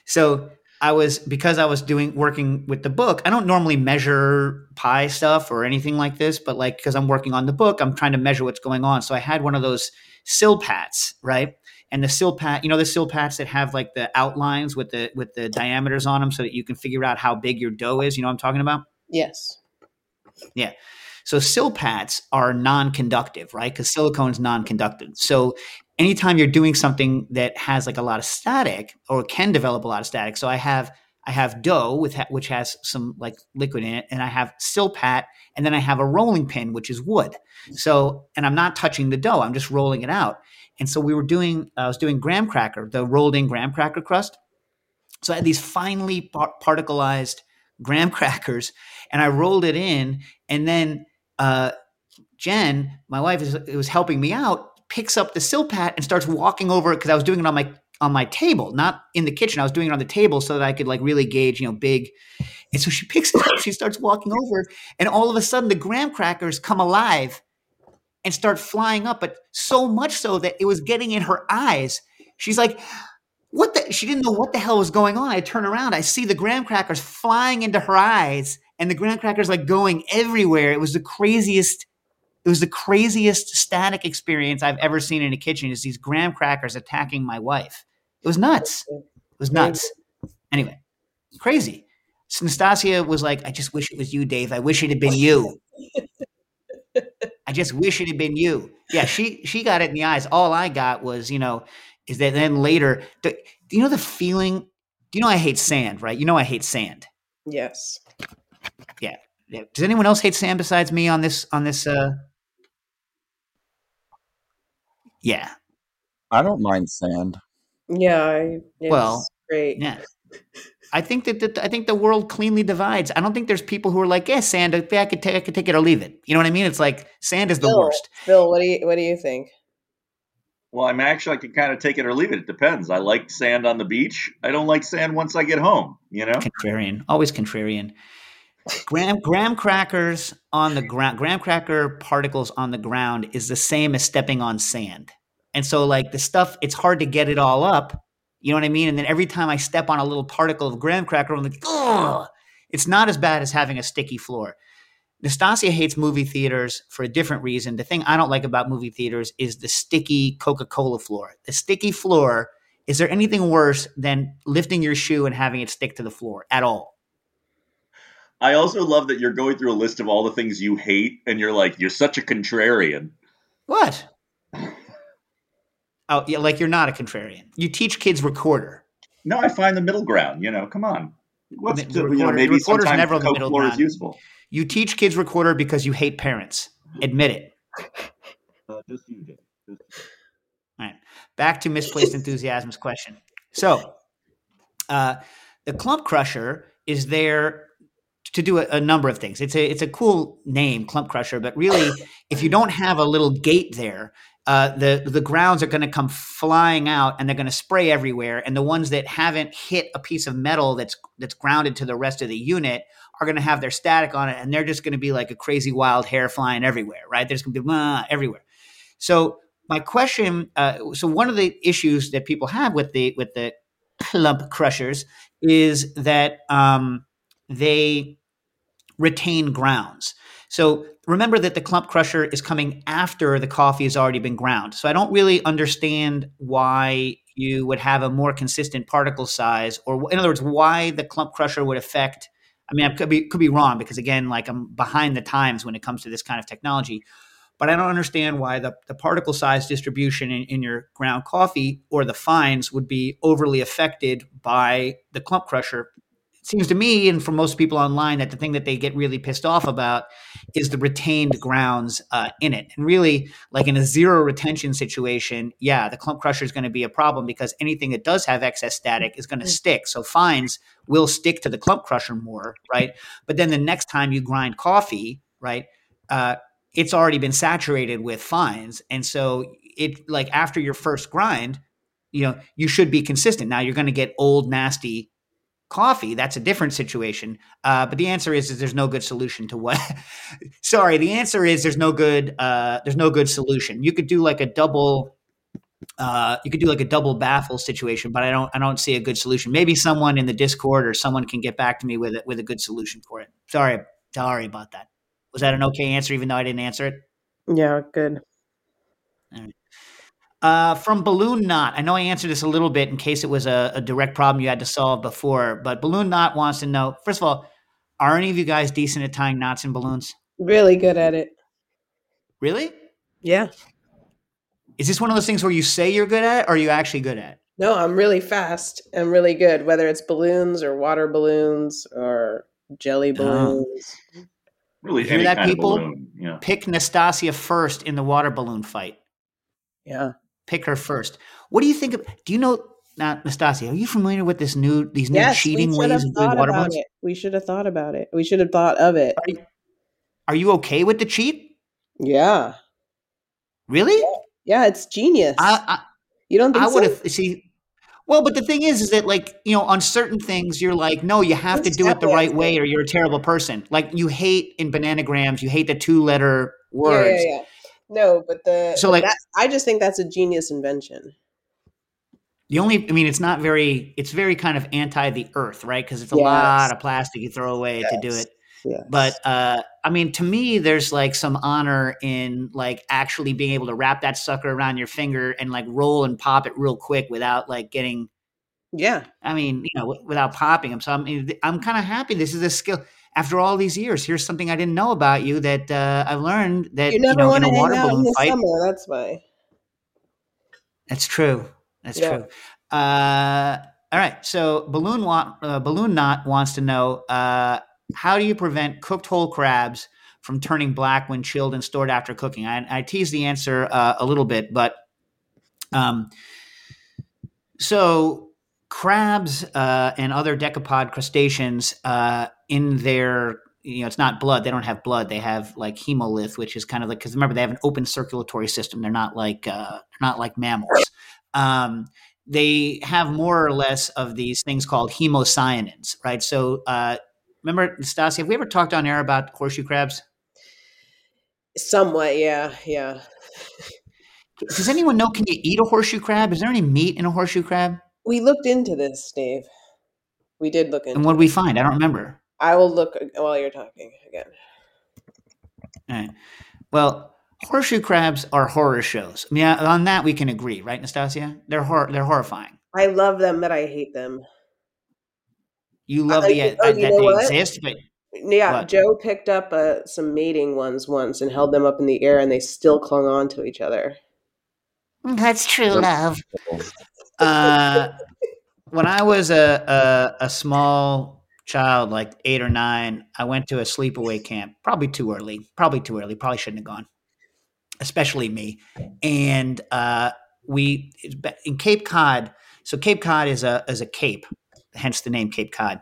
So I was because I was doing working with the book. I don't normally measure pie stuff or anything like this, but like because I'm working on the book, I'm trying to measure what's going on. So I had one of those Silpats, right? And the Silpat, you know, the Silpats that have like the outlines with the with the diameters on them, so that you can figure out how big your dough is. You know what I'm talking about? Yes. Yeah. So Silpats are non-conductive, right? Because silicone is non-conductive. So anytime you're doing something that has like a lot of static or can develop a lot of static, so I have I have dough with ha- which has some like liquid in it, and I have Silpat, and then I have a rolling pin which is wood. So and I'm not touching the dough; I'm just rolling it out. And so we were doing I was doing graham cracker, the rolled in graham cracker crust. So I had these finely par- particleized graham crackers, and I rolled it in, and then uh, Jen, my wife, is was helping me out, picks up the silpat and starts walking over because I was doing it on my on my table, not in the kitchen. I was doing it on the table so that I could like really gauge, you know, big. And so she picks it up, she starts walking over, and all of a sudden the graham crackers come alive and start flying up, but so much so that it was getting in her eyes. She's like, what the? She didn't know what the hell was going on. I turn around, I see the graham crackers flying into her eyes, and the graham crackers like going everywhere. It was the craziest. It was the craziest static experience I've ever seen in a kitchen. Is these graham crackers attacking my wife? It was nuts. It was nuts. Anyway, crazy. So Nastasia was like, "I just wish it was you, Dave. I wish it had been you. I just wish it had been you." Yeah, she she got it in the eyes. All I got was, you know, is that then later, do, do you know the feeling? Do you know I hate sand, right? You know I hate sand. Yes. Yeah. yeah. Does anyone else hate sand besides me on this on this uh Yeah. I don't mind sand. Yeah. I, it's Well, great. Yeah. I think that the, I think the world cleanly divides. I don't think there's people who are like, yeah, sand. I could take, I could take it or leave it. You know what I mean? It's like sand is the Bill, worst. Bill, what do you what do you think? Well, I'm actually I can kind of take it or leave it. It depends. I like sand on the beach. I don't like sand once I get home. You know. Contrarian, always contrarian. Graham graham crackers on the ground, graham cracker particles on the ground is the same as stepping on sand. And so, like the stuff, it's hard to get it all up. You know what I mean? And then every time I step on a little particle of graham cracker, I'm like, ugh. It's not as bad as having a sticky floor. Nastasia hates movie theaters for a different reason. The thing I don't like about movie theaters is the sticky Coca Cola floor. The sticky floor, is there anything worse than lifting your shoe and having it stick to the floor at all? I also love that you're going through a list of all the things you hate, and you're like, you're such a contrarian. What? Oh, yeah, like you're not a contrarian. You teach kids recorder. No, I find the middle ground. You know, come on. What's The the, you know, maybe recorder's sometimes never the the Coke middle floor is useful. You teach kids recorder because you hate parents. Admit it. Uh, just you, Jay. Just- All right. Back to misplaced enthusiasm's question. So, uh, the clump crusher is there to do a, a number of things. It's a it's a cool name, clump crusher, but really, if you don't have a little gate there, uh, the the grounds are going to come flying out and they're going to spray everywhere. And the ones that haven't hit a piece of metal that's that's grounded to the rest of the unit are going to have their static on it, and they're just going to be like a crazy wild hair flying everywhere. Right? There's going to be everywhere. So my question uh, so one of the issues that people have with the with the clump crushers is that um, they retain grounds so remember that the clump crusher is coming after the coffee has already been ground so i don't really understand why you would have a more consistent particle size or in other words why the clump crusher would affect i mean i could be could be wrong because again like i'm behind the times when it comes to this kind of technology but I don't understand why the, the particle size distribution in, in your ground coffee or the fines would be overly affected by the clump crusher. Seems to me, and for most people online, that the thing that they get really pissed off about is the retained grounds uh, in it. And really, like in a zero retention situation, yeah, the clump crusher is going to be a problem because anything that does have excess static is going to stick. So fines will stick to the clump crusher more, right? But then the next time you grind coffee, right? Uh, it's already been saturated with fines and so it like after your first grind you know you should be consistent now you're going to get old nasty coffee that's a different situation. Uh, but the answer is, is there's no good solution to what sorry the answer is there's no good uh, there's no good solution. You could do like a double uh, you could do like a double baffle situation but i don't i don't see a good solution. Maybe someone in the discord or someone can get back to me with it with a good solution for it. Sorry sorry about that. Was that an okay answer, even though I didn't answer it? Yeah, good. Uh, from Balloon Knot, I know I answered this a little bit in case it was a, a direct problem you had to solve before, but Balloon Knot wants to know first of all, are any of you guys decent at tying knots in balloons? Really good at it. Really? Yeah. Is this one of those things where you say you're good at it or are you actually good at it? No, I'm really fast and really good, whether it's balloons or water balloons or jelly balloons. Really, hear that, kind people? of balloon. You know. Pick Nastasia first in the water balloon fight. Yeah. Pick her first. What do you think of do you know now, Nastasia, are you familiar with this new these new Yes, cheating ways of doing water about balloons? it. We should have thought about it. We should have thought of it. Are you, are you okay with the cheat? Yeah. Really? Yeah, it's genius. I, you don't I, think I would have see. Well, but the thing is, is that like you know, on certain things, you're like, no, you have to do it the right way, or you're a terrible person. Like you hate in bananagrams, you hate the two letter words. yeah, yeah. No, but the So, like- that, I just think that's a genius invention. The only, I mean, it's not very, it's very kind of anti the earth, right? Because it's a Yes. lot of plastic you throw away to do it. Yes. But uh, I mean, to me, there's like some honor in like actually being able to wrap that sucker around your finger and like roll and pop it real quick without like getting yeah, I mean, you know, without popping them. So I'm, I'm kind of happy. This is a skill. After all these years, here's something I didn't know about you that uh, I've learned that you you, never know want in to a hang water out in balloon the fight. summer. That's why. That's true. That's Yeah. true. Uh, all right. So balloon wa- uh, balloon knot wants to know uh, how do you prevent cooked whole crabs from turning black when chilled and stored after cooking? I, I teased the answer uh, a little bit, but um, so crabs uh, and other decapod crustaceans uh, in their you know it's not blood. They don't have blood. They have like hemolymph which is kind of like because remember they have an open circulatory system. They're not like uh, they're not like mammals. Um, they have more or less of these things called hemocyanins right? So uh, remember Stasi, have we ever talked on air about horseshoe crabs? Somewhat, yeah, yeah. does anyone know can you eat a horseshoe crab? Is there any meat in a horseshoe crab We looked into this, Dave. We did look into. and what did we find i don't remember I will look while you're talking again. All right. Well, horseshoe crabs are horror shows. I mean, uh, on that we can agree, right, Nastasia? They're hor- they're horrifying. I love them, but I hate them. You love Uh, the you- uh, oh, that they what? exist, but Yeah, What? Joe picked up uh, some mating ones once and held them up in the air, and they still clung on to each other. That's true love. Uh, when I was a, a a small child, like eight or nine, I went to a sleepaway camp. Probably too early. Probably too early. Probably shouldn't have gone. Especially me. And uh, we in Cape Cod. So Cape Cod is a is a cape, hence the name Cape Cod,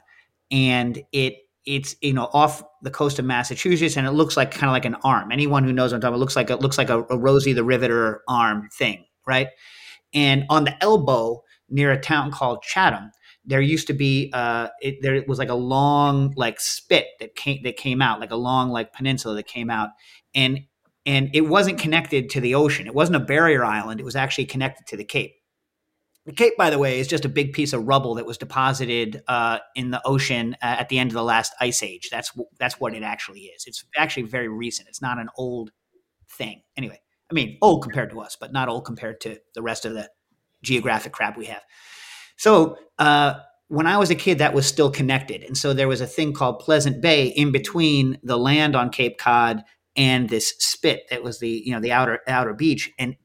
and it it's you know off the coast of Massachusetts, and it looks like kind of like an arm. Anyone who knows what I'm talking about, it looks like it looks like a, a Rosie the Riveter arm thing, right? And on the elbow near a town called Chatham, there used to be uh, it, there was like a long like spit that came that came out, like a long like peninsula that came out, and and it wasn't connected to the ocean. It wasn't a barrier island. It was actually connected to the Cape. The Cape, by the way, is just a big piece of rubble that was deposited uh, in the ocean uh, at the end of the last ice age. That's that's what it actually is. It's actually very recent. It's not an old thing. Anyway, I mean, old compared to us, but not old compared to the rest of the geographic crap we have. So uh, when I was a kid, that was still connected, and so there was a thing called Pleasant Bay in between the land on Cape Cod and this spit that was the you know the outer outer beach. And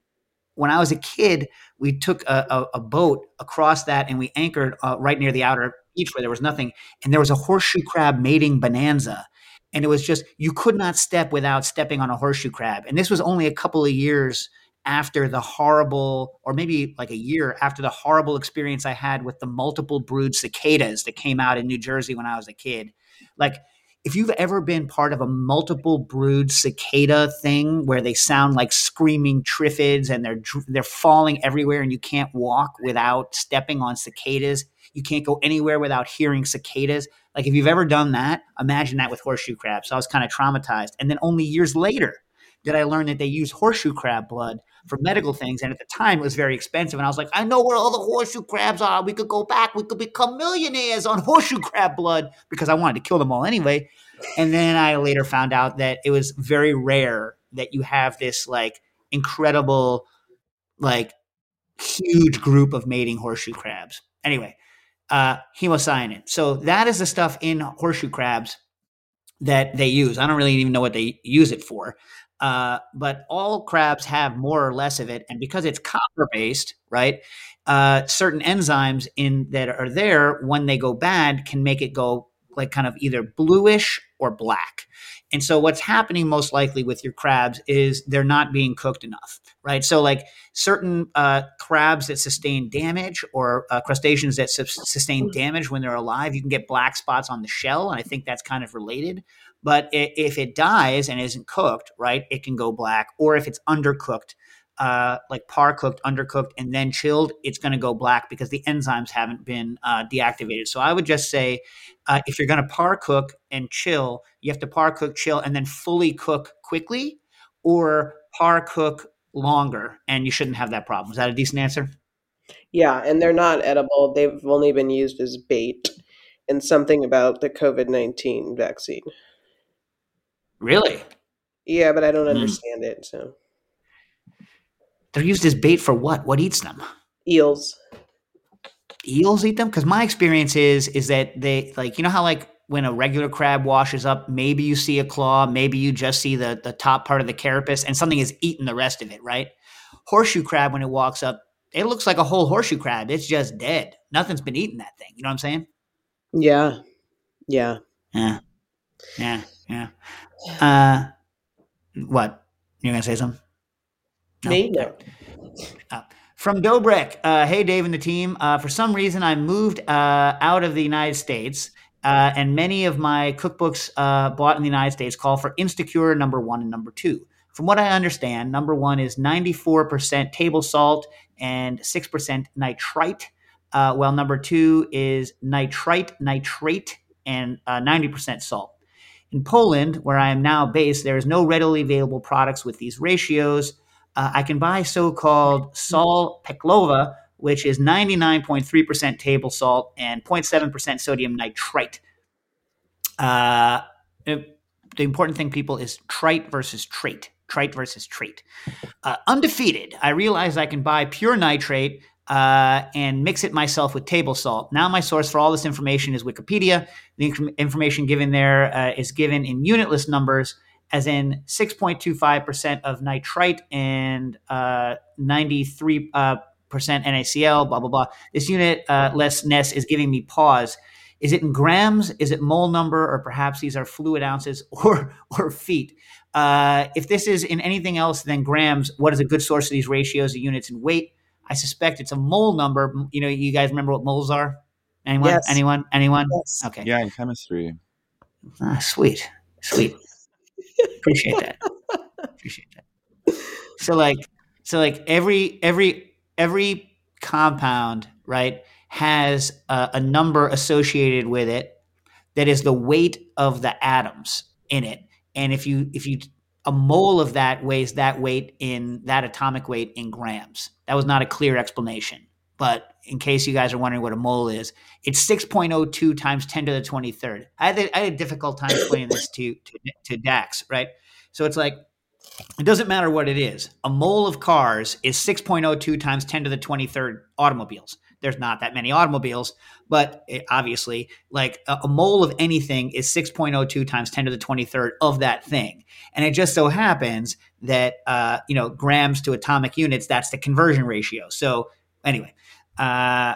when I was a kid, we took a, a, a boat across that and we anchored uh, right near the outer beach where there was nothing, and there was a horseshoe crab mating bonanza. And it was just you could not step without stepping on a horseshoe crab. And this was only a couple of years after the horrible, or maybe like a year after the horrible experience I had with the multiple brood cicadas that came out in New Jersey when I was a kid. Like if you've ever been part of a multiple brood cicada thing where they sound like screaming triffids and they're they're falling everywhere and you can't walk without stepping on cicadas, you can't go anywhere without hearing cicadas. Like if you've ever done that, imagine that with horseshoe crabs. So I was kind of traumatized. And then only years later did I learn that they use horseshoe crab blood for medical things. And at the time, it was very expensive. And I was like, I know where all the horseshoe crabs are. We could go back. We could become millionaires on horseshoe crab blood because I wanted to kill them all anyway. And then I later found out that it was very rare that you have this like incredible, like huge group of mating horseshoe crabs. Anyway, uh, hemocyanin. So that is the stuff in horseshoe crabs that they use. I don't really even know what they use it for. Uh, but all crabs have more or less of it, and because it's copper based, right? Uh, certain enzymes in that are there when they go bad can make it go like kind of either bluish or black. And so what's happening most likely with your crabs is they're not being cooked enough, right? So like certain uh, crabs that sustain damage or uh, crustaceans that su- sustain damage when they're alive, you can get black spots on the shell, and I think that's kind of related. But if it dies and isn't cooked, right, it can go black. Or if it's undercooked, uh, like par cooked, undercooked, and then chilled, it's going to go black because the enzymes haven't been uh, deactivated. So I would just say uh, if you're going to par cook and chill, you have to par cook, chill, and then fully cook quickly, or par cook longer, and you shouldn't have that problem. Is that a decent answer? Yeah, and they're not edible. They've only been used as bait and something about the COVID 19 vaccine. Really? Yeah, but I don't hmm. understand it. So they're used as bait for what? What eats them? Eels. Eels eat them because my experience is is that they like you know how like when a regular crab washes up, maybe you see a claw, maybe you just see the the top part of the carapace, and something is eating the rest of it, right? Horseshoe crab when it walks up, it looks like a whole horseshoe crab. It's just dead. Nothing's been eating that thing. You know what I'm saying? Yeah. Yeah. Yeah. Yeah. Yeah. Uh, what? You're gonna say something? Uh, from Dobrik, uh, hey Dave and the team. Uh, for some reason, I moved uh, out of the United States, uh, and many of my cookbooks uh, bought in the United States call for Instacure number one and number two. From what I understand, number one is 94% table salt and 6% nitrite, while number two is nitrite, nitrate, and 90% salt. In Poland, where I am now based, there is no readily available products with these ratios. Uh, I can buy so-called Sol Peklowa, which is 99.3% table salt and 0.7% sodium nitrite. Uh, the important thing, people, is trite versus trait. Trite versus trait. Uh, undefeated. I realize I can buy pure nitrate uh, and mix it myself with table salt. Now, my source for all this information is Wikipedia. The inc- information given there uh, is given in unitless numbers, as in 6.25% of nitrite and uh, 93 uh, percent NaCl, blah blah blah. This unit uh, lessness is giving me pause. Is it in grams? Is it mole number? Or perhaps these are fluid ounces or or feet? Uh, if this is in anything else than grams, what is a good source of these ratios of units in weight? I suspect it's a mole number. You know, you guys remember what moles are? Anyone? Yes. Anyone? Anyone? Yes. Okay. Yeah, in chemistry. Ah, sweet, sweet. Appreciate that. Appreciate that. So like, so like every every every compound, right, has a, a number associated with it that is the weight of the atoms in it. And if you if you a mole of that weighs that weight in that atomic weight in grams. That was not a clear explanation. But in case you guys are wondering what a mole is, it's 6.02 times 10 to the 23rd. I had, I had a difficult time explaining this to, to, to Dax, right? So it's like, it doesn't matter what it is. A mole of cars is 6.02 times 10 to the 23rd automobiles. There's not that many automobiles, but it, obviously, like a, a mole of anything is 6.02 times 10 to the 23rd of that thing. And it just so happens that, uh, you know, grams to atomic units, that's the conversion ratio. So, anyway, uh,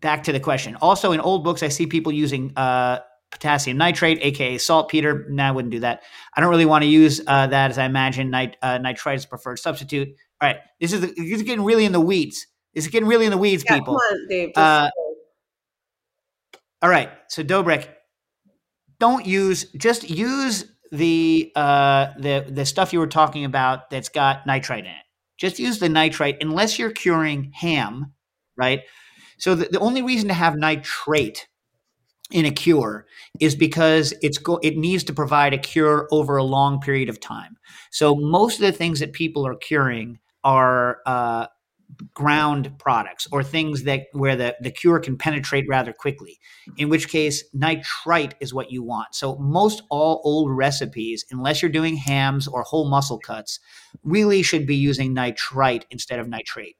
back to the question. Also, in old books, I see people using uh, potassium nitrate, aka saltpeter. No, I wouldn't do that. I don't really want to use uh, that, as I imagine nit- uh, nitrite is preferred substitute. All right, this is the, this is getting really in the weeds. This is getting really in the weeds, Yeah, people. on, Dave. Uh, All right, so Dobrik, don't use just use the uh, the the stuff you were talking about that's got nitrite in it. Just use the nitrite unless you're curing ham, right? So the, the only reason to have nitrate in a cure is because it's go, it needs to provide a cure over a long period of time. So most of the things that people are curing are uh, ground products or things that where the, the cure can penetrate rather quickly in which case nitrite is what you want so most all old recipes unless you're doing hams or whole muscle cuts really should be using nitrite instead of nitrate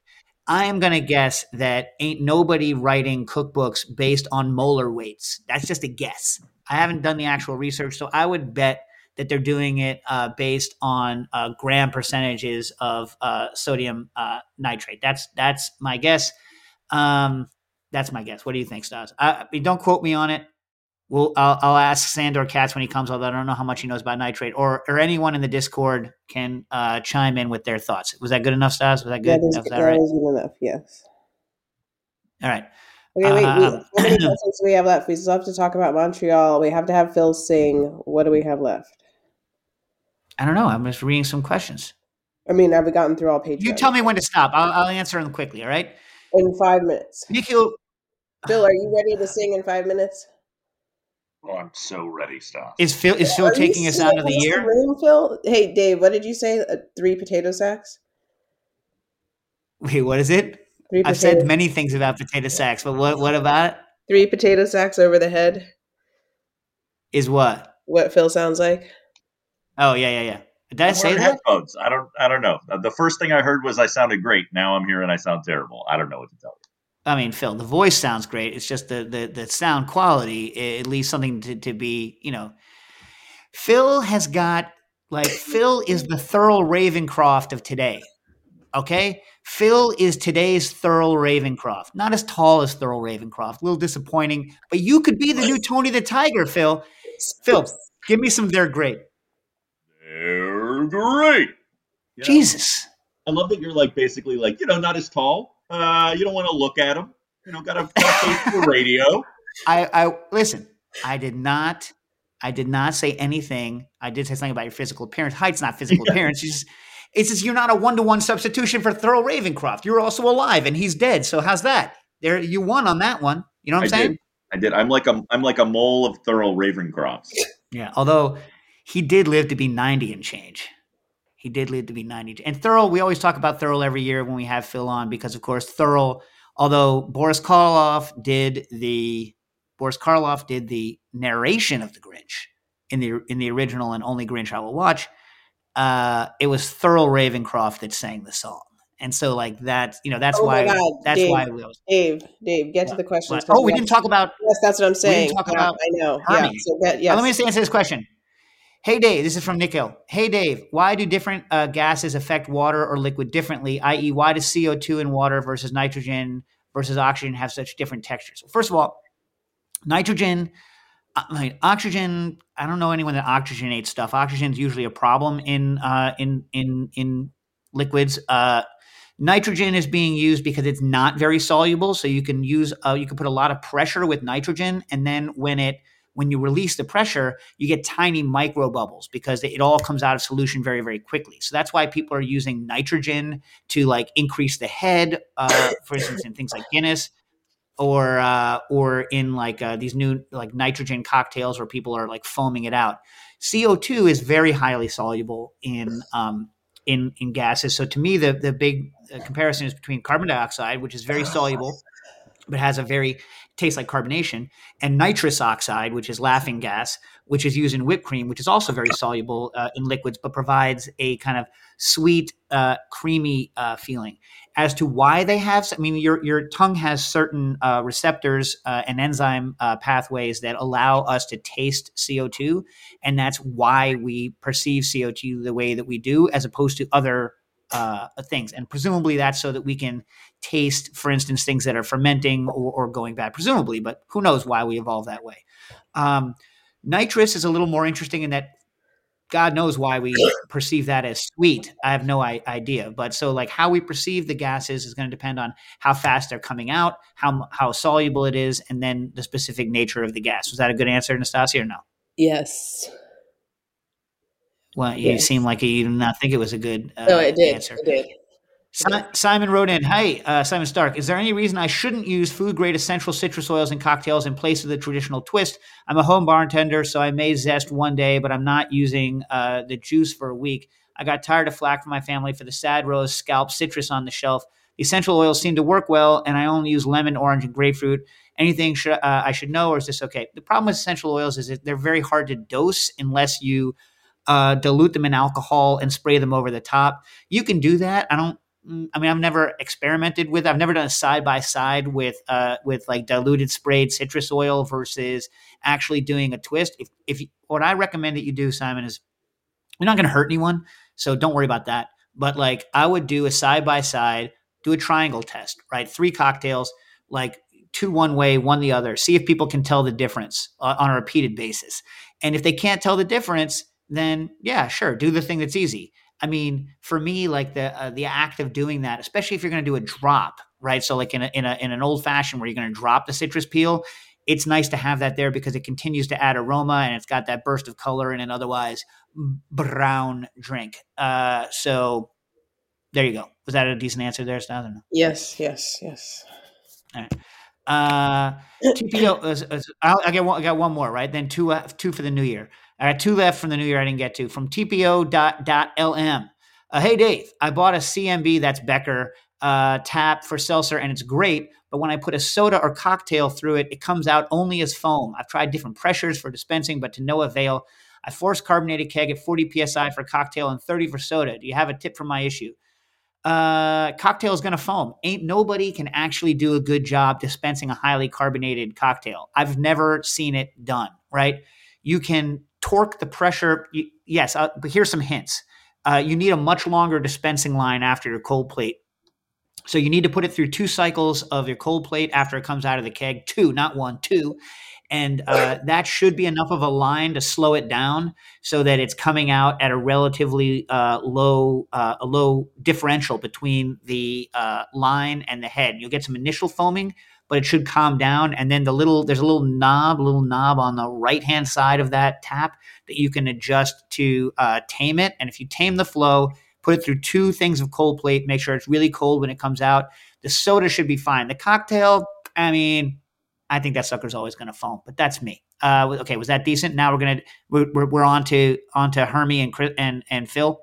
i am going to guess that ain't nobody writing cookbooks based on molar weights that's just a guess i haven't done the actual research so i would bet that they're doing it uh, based on uh, gram percentages of uh, sodium uh, nitrate. That's that's my guess. Um, that's my guess. What do you think, Stas? I, don't quote me on it. We'll, I'll, I'll ask Sandor Katz when he comes. Although I don't know how much he knows about nitrate, or or anyone in the Discord can uh, chime in with their thoughts. Was that good enough, Stas? Was that good? that is, Was that that right? is good enough. Yes. All right. Okay, wait. we, Um, how many questions do we have left? We still have to talk about Montreal. We have to have Phil sing. What do we have left? I don't know. I'm just reading some questions. I mean, have we gotten through all pages? You tell me when to stop. I'll, I'll answer them quickly. All right. in five minutes. Nikhil, Phil, are you ready to sing in five minutes? Oh, I'm so ready, Stas. is Phil is Phil Are taking us out of the serious? year? Room, Phil? Hey, Dave, what did you say? Uh, three potato sacks? Wait, what is it? Three I've potato, said many things about potato sacks, but what what about it? three potato sacks over the head. Is what? What Phil sounds like? Oh yeah, yeah, yeah. Did I I'm say that? headphones. I don't. I don't know. The first thing I heard was I sounded great. Now I'm here and I sound terrible. I don't know what to tell you. I mean, Phil, the voice sounds great. It's just the the, the sound quality, at least something to, to be, you know. Phil has got like Phil is the Thurl Ravenscroft of today. Okay? Phil is today's Thurl Ravenscroft. Not as tall as Thurl Ravenscroft. A little disappointing, but you could be the new Tony the Tiger, Phil. Phil, give me some they're great. They're great. You know, Jesus. I love that you're like basically like you know not as tall. Uh, you don't want to look at them. You know, got to face the radio. I, I listen. I did not. I did not say anything. I did say something about your physical appearance. Height's not physical appearance. It's just, it's just you're not a one to one substitution for Thurl Ravenscroft. You're also alive, and he's dead. So how's that? There, you won on that one. You know what I'm I saying? did. I did. I'm like a I'm like a mole of Thurl Ravenscrofts. Yeah. Although he did live to be 90 and change. He did live to be 90. And Thurl, we always talk about Thurl every year when we have Phil on because, of course, Thurl, although Boris Karloff did the Boris Karloff did the narration of the Grinch in the in the original and only Grinch I will watch, uh, it was Thurl Ravenscroft that sang the song. And so, like that, you know, that's Oh why God, that's Dave. why we always. Dave, Dave, get to the questions. What? Oh, we have- didn't talk about Yes, that's what I'm saying. We didn't talk Yeah, about I know. Yeah. So that, yes. Let me just answer this question. Hey Dave, this is from Nikhil. Hey Dave, why do different uh, gases affect water or liquid differently? I.e., why does CO2 in water versus nitrogen versus oxygen have such different textures? First of all, nitrogen, uh, like oxygen. I don't know anyone that oxygenates stuff. Oxygen is usually a problem in uh, in in in liquids. Uh, nitrogen is being used because it's not very soluble, so you can use uh, you can put a lot of pressure with nitrogen, and then when it when you release the pressure, you get tiny micro bubbles because it all comes out of solution very, very quickly. So that's why people are using nitrogen to like increase the head, uh, for instance, in things like Guinness, or uh, or in like uh, these new like nitrogen cocktails where people are like foaming it out. CO two is very highly soluble in um, in in gases. So to me, the the big uh, comparison is between carbon dioxide, which is very soluble but has a very tastes like carbonation, and nitrous oxide, which is laughing gas, which is used in whipped cream, which is also very soluble uh, in liquids, but provides a kind of sweet, uh, creamy uh, feeling. As to why they have, I mean, your your tongue has certain uh, receptors uh, and enzyme uh, pathways that allow us to taste CO two, and that's why we perceive CO two the way that we do, as opposed to other uh, things. And presumably that's so that we can taste, for instance, things that are fermenting or, or going bad, presumably, but who knows why we evolved that way. Um, nitrous is a little more interesting in that God knows why we perceive that as sweet. I have no I- idea. But so, like, how we perceive the gases is going to depend on how fast they're coming out, how how soluble it is, and then the specific nature of the gas. Was that a good answer, Nastasia, or no? Yes. Well, you Yes. seem like you did not think it was a good uh, No, it did. answer. It did. Si- Simon wrote in, "Hey, uh, Simon Stark, is there any reason I shouldn't use food grade essential citrus oils in cocktails in place of the traditional twist? I'm a home bartender, so I may zest one day, but I'm not using uh, the juice for a week. I got tired of flack from my family for the sad rose scalp citrus on the shelf. The essential oils seem to work well, and I only use lemon, orange, and grapefruit. Anything sh- uh, I should know, or is this okay? The problem with essential oils is that they're very hard to dose unless you uh, dilute them in alcohol and spray them over the top. You can do that. I don't. mm, I mean, I've never experimented with. I've never done a side by side with uh, with like diluted sprayed citrus oil versus actually doing a twist. If if you, what I recommend that you do, Simon, is you're not going to hurt anyone, so don't worry about that. But like, I would do a side by side, do a triangle test, right? Three cocktails, like two one way, one the other. See if people can tell the difference uh, on a repeated basis. And if they can't tell the difference, then yeah, sure, do the thing that's easy. I mean, for me, like the uh, the act of doing that, especially if you're going to do a drop, right? So like in a, in a in an old fashioned where you're going to drop the citrus peel, it's nice to have that there because it continues to add aroma and it's got that burst of color in an otherwise brown drink. Uh, so there you go. Was that a decent answer there, Stas? or no? Yes, yes, yes. All right. Uh, TPO. is- is- I'll, I get one. I got one more, right? Then two. Uh, two for the new year. I got two left from the new year. I didn't get to from TPO.lm. Uh, hey Dave, I bought a CMB that's Becker uh, tap for seltzer, and it's great. But when I put a soda or cocktail through it, it comes out only as foam. I've tried different pressures for dispensing, but to no avail. I force carbonated keg at 40 psi for cocktail and 30 for soda. Do you have a tip for my issue? uh, cocktail is going to foam. Ain't nobody can actually do a good job dispensing a highly carbonated cocktail. I've never seen it done. Right? You can torque the pressure. Yes, uh, but here's some hints. Uh, you need a much longer dispensing line after your cold plate. So you need to put it through two cycles of your cold plate after it comes out of the keg. Two, not one, two. And uh, that should be enough of a line to slow it down so that it's coming out at a relatively uh, low uh, a low differential between the uh, line and the head. You'll get some initial foaming, but it should calm down. And then the little there's a little knob, little knob on the right hand side of that tap that you can adjust to uh, tame it. And if you tame the flow, put it through two things of cold plate. Make sure it's really cold when it comes out. The soda should be fine. The cocktail, I mean, I think that sucker's always going to foam, but that's me. Uh, okay, was that decent? Now we're gonna we're, we're, we're on to on to Hermie and Chris, and and Phil.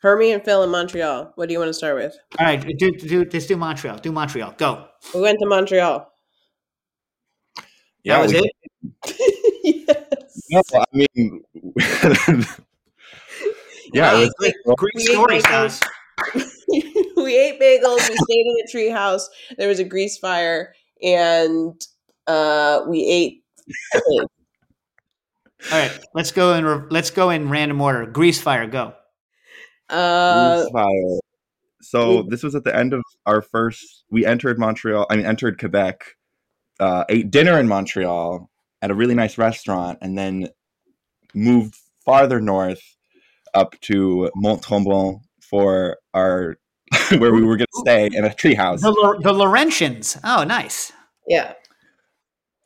Hermie and Phil in Montreal. What do you want to start with? All right, do do let's do Montreal. Do Montreal. Go. We went to Montreal. Yeah, that was we- it. yes. No, I mean, yeah, it was Great, great. Great We story, ate bagels. We ate bagels. We stayed in a tree house. There was a grease fire, and uh, we ate. All right, let's go in. re- Let's go in random order. Grease fire, go. Uh, Bruce Fire. So we- this was at the end of our first. We entered Montreal. I mean, entered Quebec. Uh, ate dinner in Montreal at a really nice restaurant, and then moved farther north up to Mont Tremblant for our where we were going to stay in a treehouse. The, the Laurentians. Oh, nice. yeah.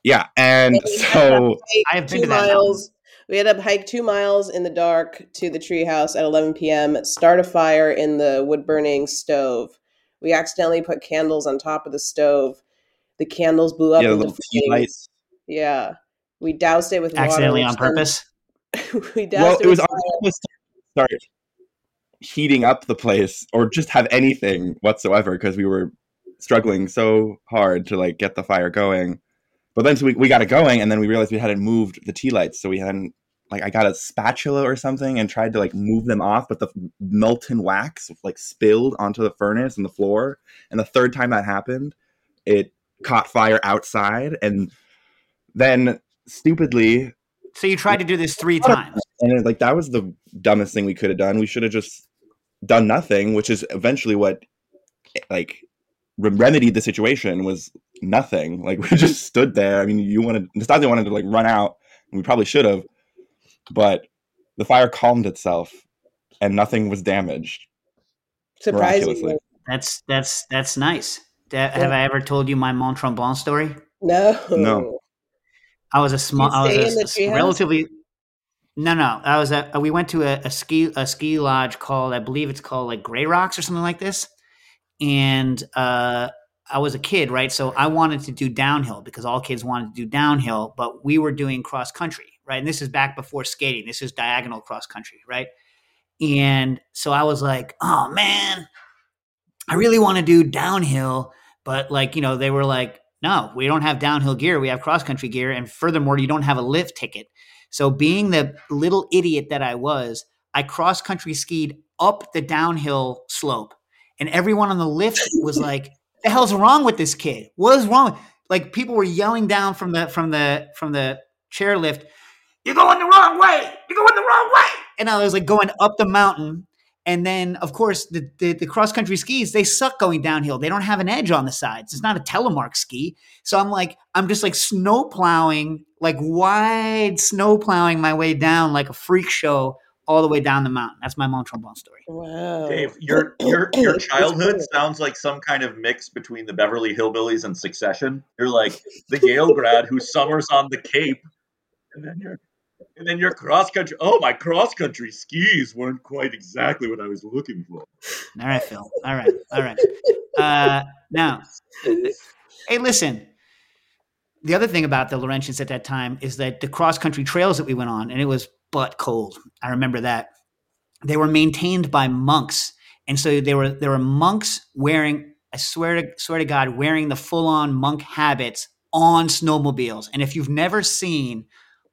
Yeah, and we had so I have been two to that miles. We had to hike two miles in the dark to the treehouse at 11 p.m. Start a fire in the wood burning stove. We accidentally put candles on top of the stove. The candles blew up yeah, the into little tea flames. Yeah, we doused it with Accidentally water, on purpose. we doused it. Well, it, it was with on fire. purpose to start heating up the place, or just have anything whatsoever, because we were struggling so hard to like get the fire going. But then so we, we got it going, and then we realized we hadn't moved the tea lights, so we hadn't like I got a spatula or something and tried to like move them off, but the molten wax like spilled onto the furnace and the floor. And the third time that happened, it caught fire outside, and then stupidly So you tried to do this three times. and it, like that was the dumbest thing we could have done. We should have just done nothing, which is eventually what like remedied the situation was nothing. Like we just stood there. I mean, you wanted Nastasia wanted to like run out, and we probably should have, but the fire calmed itself, and nothing was damaged. Surprisingly. That's that's that's nice. Da- Have I ever told you my Mont Tremblant story? no, No. I was a small. I was stay a, in the s- treehouse? relatively. No, no. I was at. We went to a, a ski a ski lodge called I believe it's called like Gray Rocks or something like this, and uh, I was a kid, right? So I wanted to do downhill because all kids wanted to do downhill, but we were doing cross country, right? And this is back before skating. This is diagonal cross country, right? And so I was like, oh man, I really want to do downhill, but like, you know, they were like, no, we don't have downhill gear. We have cross country gear. And furthermore, you don't have a lift ticket. So, being the little idiot that I was, I cross country skied up the downhill slope. And everyone on the lift was like, the hell's wrong with this kid? What is wrong? Like people were yelling down from the from the from the chairlift, you're going the wrong way. You're going the wrong way. And I was like going up the mountain. And then, of course, the, the, the cross country skis, they suck going downhill. They don't have an edge on the sides. It's not a telemark ski. So I'm like, I'm just like snow plowing, like wide snow plowing my way down like a freak show all the way down the mountain. That's my Mont Tremblant story. wow. Dave, your your your childhood sounds like some kind of mix between the Beverly Hillbillies and Succession. You're like the Yale grad who summers on the Cape, and then you're and then your cross country. Oh, my cross country skis weren't quite exactly what I was looking for. All right, Phil. All right. All right. Uh, now, hey, listen. The other thing about the Laurentians at that time is that the cross country trails that we went on, and it was butt cold. I remember that. They were maintained by monks. And so there were there were monks wearing, I swear to swear to God, wearing the full-on monk habits on snowmobiles. And if you've never seen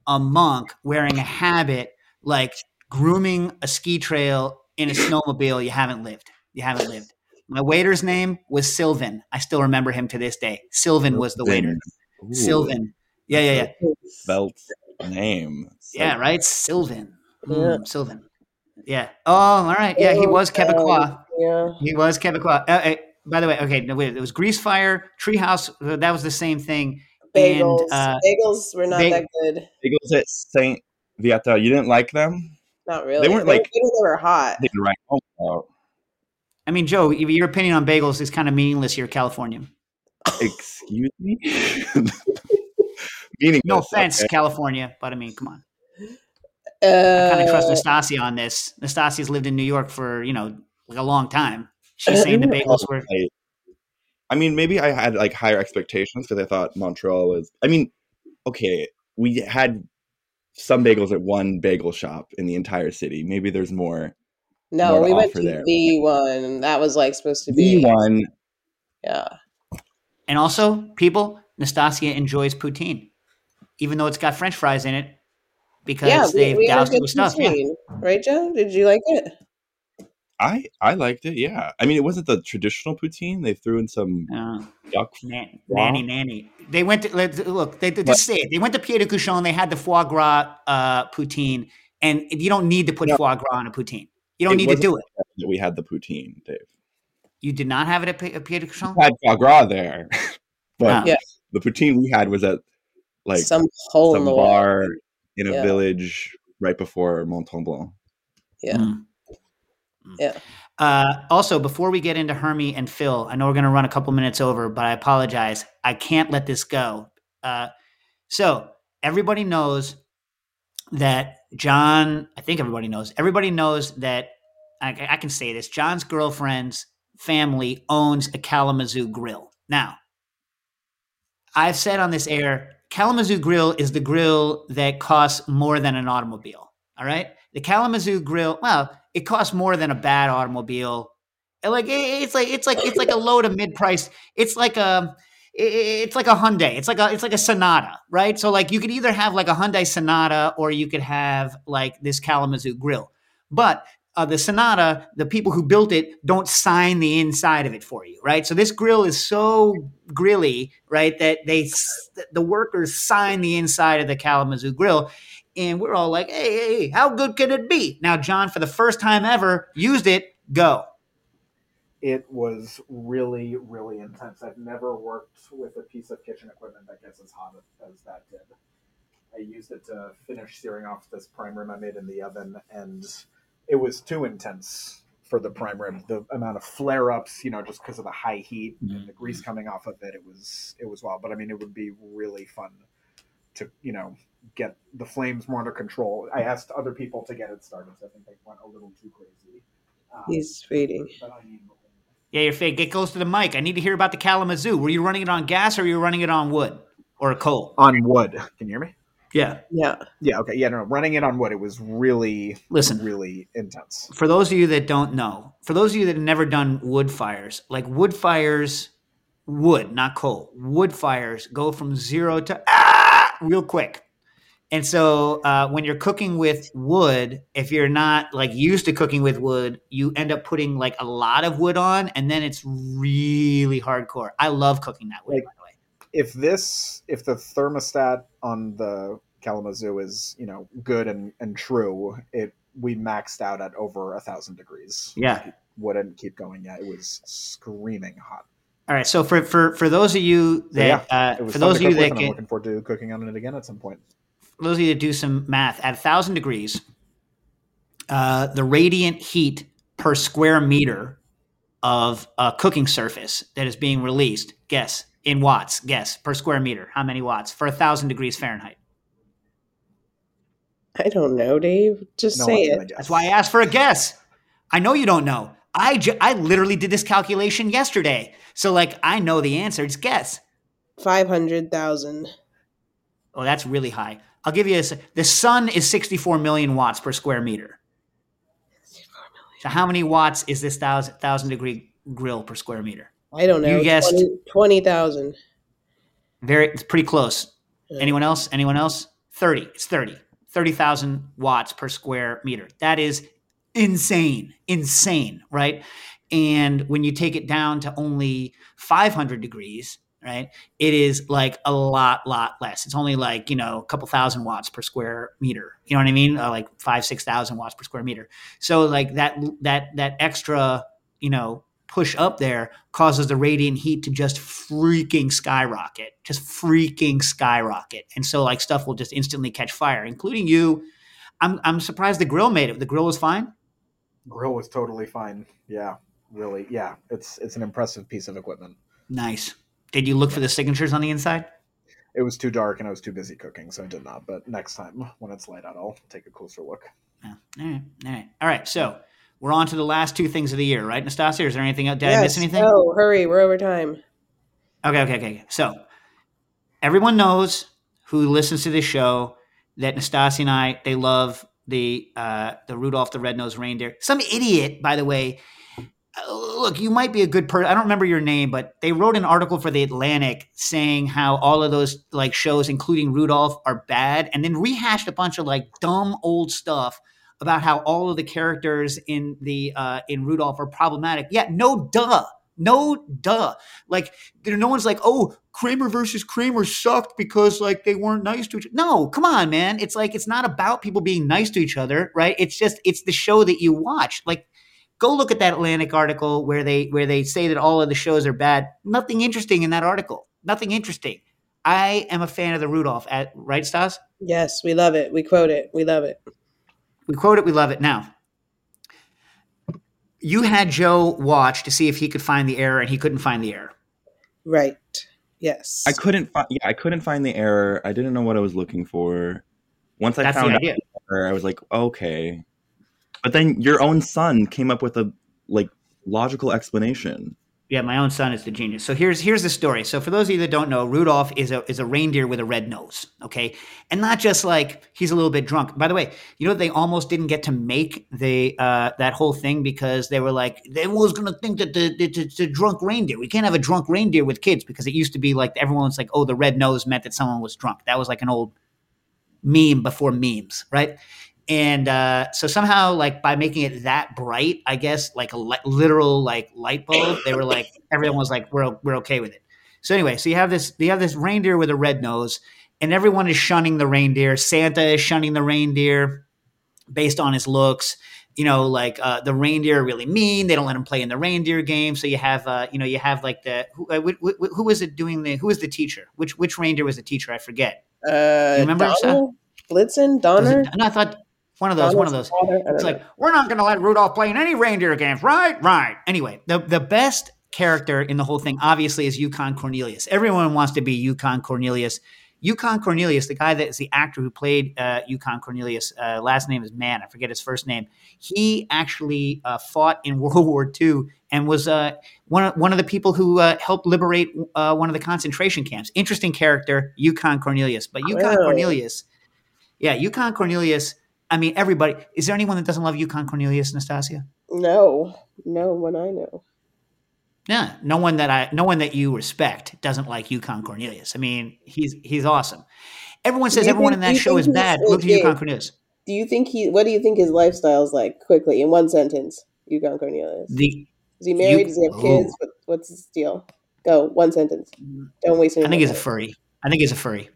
a monk wearing a habit like grooming a ski trail in a snowmobile, you haven't lived. You haven't lived. My waiter's name was Sylvan. I still remember him to this day. Sylvan was the waiter. Ooh, Sylvan. Yeah, yeah, yeah. Spelt name. Yeah, right? Sylvan. Yeah. Mm, Sylvan. Yeah. Oh, all right. Yeah, he was Quebecois. Yeah. He was Quebecois. Uh, uh, by the way, okay, no, wait, it was Grease Fire, Treehouse. uh, That was the same thing. Bagels. And uh, Bagels were not bag- that good. Bagels at Saint Viateur. You didn't like them? Not really. They weren't, They were like- good when they were hot. They were right home about. I mean, Joe, your opinion on bagels is kind of meaningless here, California. Excuse me. Meaningless. No offense, okay. California, but I mean, come on. Uh, I kind of trust Nastasia on this. Nastasia's lived in New York for you know like a long time. She's saying the bagels were. I, I mean, maybe I had like higher expectations because I thought Montreal was. I mean, okay, we had some bagels at one bagel shop in the entire city. Maybe there's more. no, more to we went to there. the one. That was like supposed to The be. one. Yeah. And also, people, Nastasia enjoys poutine, even though it's got French fries in it, because Yeah, they've we had doused it with stuff. Yeah. Right, Joe? Did you like it? I I liked it. Yeah, I mean, it wasn't the traditional poutine. They threw in some Uh, duck. nan- nanny, nanny. They went to let- look. They, they But- just say it. They went to Pied de Cochon. They had the foie gras uh, poutine, and you don't need to put No. foie gras on a poutine. You don't It need to do it. That we had the poutine, Dave. You did not have it at P- at Pied de Cochon. We had foie gras there, but Ah. Yeah. the poutine we had was at like some hole in some the wall. bar in a Yeah. village right before Monton Blanc. Yeah. Mm. Yeah. Uh, also, before we get into Hermie and Phil, I know we're going to run a couple minutes over, but I apologize. I can't let this go. Uh, so everybody knows that John. I think everybody knows. Everybody knows that I, I can say this. John's girlfriend's family owns a Kalamazoo grill. Now, I've said on this air, Kalamazoo Grill is the grill that costs more than an automobile. All right. The Kalamazoo Grill, well, it costs more than a bad automobile. Like it's like it's like it's like a low to mid price. It's like a it's like a Hyundai. It's like a it's like a Sonata, right? So like you could either have like a Hyundai Sonata or you could have like this Kalamazoo Grill. But uh, the Sonata, the people who built it don't sign the inside of it for you, right? So this grill is so grilly, right, that they the workers sign the inside of the Kalamazoo Grill, and we're all like, "Hey, hey, hey, how good can it be?" Now, John, for the first time ever, used it. Go. It was really, really intense. I've never worked with a piece of kitchen equipment that gets as hot as that did. I used it to finish searing off this prime rib I made in the oven, and it was too intense for the prime rib. The amount of flare ups, you know, just because of the high heat and the grease coming off of it, it was it was wild. But I mean, it would be really fun to you know get the flames more under control. I asked other people to get it started. So I think they went a little too crazy. Um, He's fading. I mean, Yeah, you're fake. Get close to the mic. I need to hear about the Kalamazoo. Were you running it on gas or were you running it on wood or coal? on wood. Can you hear me? Yeah. Yeah. Yeah. Okay. Yeah. No. Running it on wood. It was really, Listen, really intense. for those of you that don't know, for those of you that have never done wood fires, like wood fires, wood, not coal, wood fires go from zero to ah, real quick. And so uh, when you're cooking with wood, if you're not like used to cooking with wood, you end up putting like a lot of wood on, and then it's really hardcore. I love cooking that way, Like- by the way. If this, if the thermostat on the Kalamazoo is, you know, good and and true, it we maxed out at over a thousand degrees. Yeah. Wouldn't keep going yet. It was screaming hot. All right. So for for for those of you that uh, for those of you that and I'm looking forward to cooking on it again at some point. for those of you that do some math, at a thousand degrees, uh, the radiant heat per square meter of a cooking surface that is being released, guess in watts, guess per square meter, how many watts for a thousand degrees Fahrenheit? I don't know, Dave. Just No say it. That's why I asked for a guess. I know you don't know. I ju- I literally did this calculation yesterday, so like I know the answer. Just guess. Five hundred thousand. Oh, that's really high. I'll give you this. The sun is 64 million watts per square meter. So how many watts is this thousand, thousand degree grill per square meter? I don't know. You guessed- twenty thousand. Very, it's pretty close. Yeah. Anyone else? Anyone else? 30. It's 30. 30,000 watts per square meter. That is insane. Insane, right? And when you take it down to only 500 degrees, right, it is like a lot, lot less. It's only like, you know, a couple thousand watts per square meter. You know what I mean? Uh, like five, 6,000 watts per square meter. So like that, that, that extra, you know, push up there causes the radiant heat to just freaking skyrocket, just freaking skyrocket. And so like stuff will just instantly catch fire, including you. I'm I'm surprised the grill made it. The grill was fine. Grill was totally fine. Yeah. Really. Yeah. It's it's an impressive piece of equipment. Nice. Did you look for the signatures on the inside? It was too dark and I was too busy cooking, so I did not. But next time, when it's light out, I'll take a closer look. Yeah. All right. All right. All right. So we're on to the last two things of the year, right, Nastasia? Is there anything else? Did I miss anything? Oh, hurry! We're over time. Okay, okay, okay. So everyone knows who listens to this show that Nastasia and I they love the uh, the Rudolph the Red-Nosed Reindeer. Some idiot, by the way. uh, Look, you might be a good person. I don't remember your name, but they wrote an article for the Atlantic saying how all of those like shows, including Rudolph, are bad, and then rehashed a bunch of like dumb old stuff about how all of the characters in the uh, in Rudolph are problematic. Yeah, no duh. No duh. Like there no one's like, "Oh, Kramer versus Kramer sucked because like they weren't nice to each other." No, come on, man. It's like it's not about people being nice to each other, right? It's just it's the show that you watch. Like go look at that Atlantic article where they where they say that all of the shows are bad. Nothing interesting in that article. Nothing interesting. I am a fan of the Rudolph at right, Stas? Yes, we love it. We quote it. We love it. We quote it, we love it. Now, you had Joe watch to see if he could find the error and he couldn't find the error. Right. Yes. I couldn't find. Yeah, I couldn't find the error. I didn't know what I was looking for. Once I That's found the out the error, I was like, okay. But then your own son came up with a like logical explanation. Yeah, my own son is the genius. So here's here's the story. So for those of you that don't know, Rudolph is a is a reindeer with a red nose. Okay, and not just like he's a little bit drunk. By the way, you know they almost didn't get to make the uh, that whole thing because they were like everyone's going to think that the, the, the, the drunk reindeer. We can't have a drunk reindeer with kids because it used to be like everyone was like, oh, the red nose meant that someone was drunk. That was like an old meme before memes, right? And uh, so somehow, like by making it that bright, I guess, like a li- literal like light bulb, they were like everyone was like, we're we're okay with it. So anyway, so you have this you have this reindeer with a red nose, and everyone is shunning the reindeer. Santa is shunning the reindeer based on his looks. You know, like uh, the reindeer are really mean. They don't let him play in the reindeer game. So you have, uh, you know, you have like the who, uh, wh- wh- who was it doing the who was the teacher? Which which reindeer was the teacher? I forget. Uh, You remember, Donald? Blitzen? Donner? it- no, I thought one of those. One of those. father? I don't It's like we're not going to let Rudolph play in any reindeer games, right? Right. Anyway, the the best character in the whole thing obviously is Yukon Cornelius. Everyone wants to be Yukon Cornelius. Yukon Cornelius, the guy that is the actor who played uh, Yukon Cornelius, uh, last name is Mann. I forget his first name. He actually uh, fought in World War II and was uh, one of, one of the people who uh, helped liberate uh, one of the concentration camps. Interesting character, Yukon Cornelius. But Yukon. Cornelius, yeah, Yukon Cornelius. I mean, everybody. Is there anyone that doesn't love Yukon Cornelius, Nastasia? no, no one I know. Yeah, no one that I, no one that you respect doesn't like Yukon Cornelius. I mean, he's he's awesome. Everyone says everyone in think- do that show is bad. Look at? Yukon Cornelius. Do you think he? What do you think his lifestyle is like? Quickly, in one sentence, Yukon Cornelius. The Is he married? You- Does he have oh. kids? What, what's his deal? Go one sentence. Don't waste any. I think he's a furry. I think he's a furry.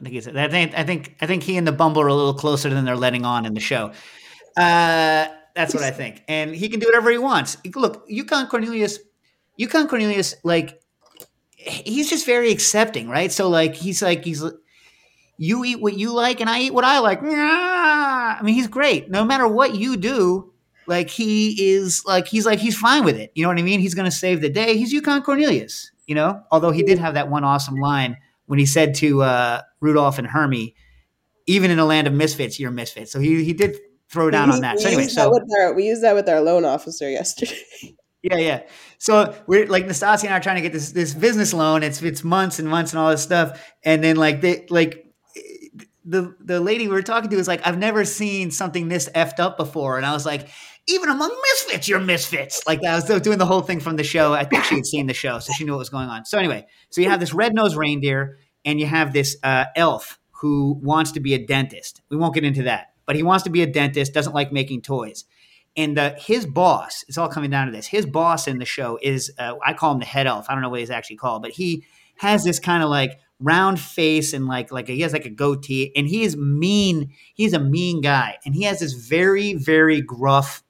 I think he's. I think. I think. I think he and the Bumble are a little closer than they're letting on in the show. Uh, that's what I think, and he can do whatever he wants. Look, Yukon Cornelius. Yukon Cornelius, like, he's just very accepting, right? So, like, he's like, he's. You eat what you like, and I eat what I like. I mean, he's great. No matter what you do, like he is like he's like he's fine with it. You know what I mean? He's going to save the day. He's Yukon Cornelius. You know, although he did have that one awesome line when he said to uh, Rudolph and Hermie, "Even in a land of misfits, you're misfits." So he he did throw down we, on that. We So anyway, that so with our, we used that with our loan officer yesterday. yeah, yeah. So we're like Nastasia and I are trying to get this this business loan. It's it's months and months and all this stuff, and then like they like the the lady we were talking to was like, I've never seen something this effed up before, and I was like, even among misfits, you're misfits. Like I was doing the whole thing from the show. I think she had seen the show, so she knew what was going on. So anyway, so you have this red nosed reindeer, and you have this uh, elf who wants to be a dentist. We won't get into that, but he wants to be a dentist. Doesn't like making toys. And uh, his boss, it's all coming down to this. His boss in the show is, uh, I call him the head elf. I don't know what he's actually called, but he has this kind of like round face and like like he has like a goatee, and he is mean. He's a mean guy, and he has this very very gruff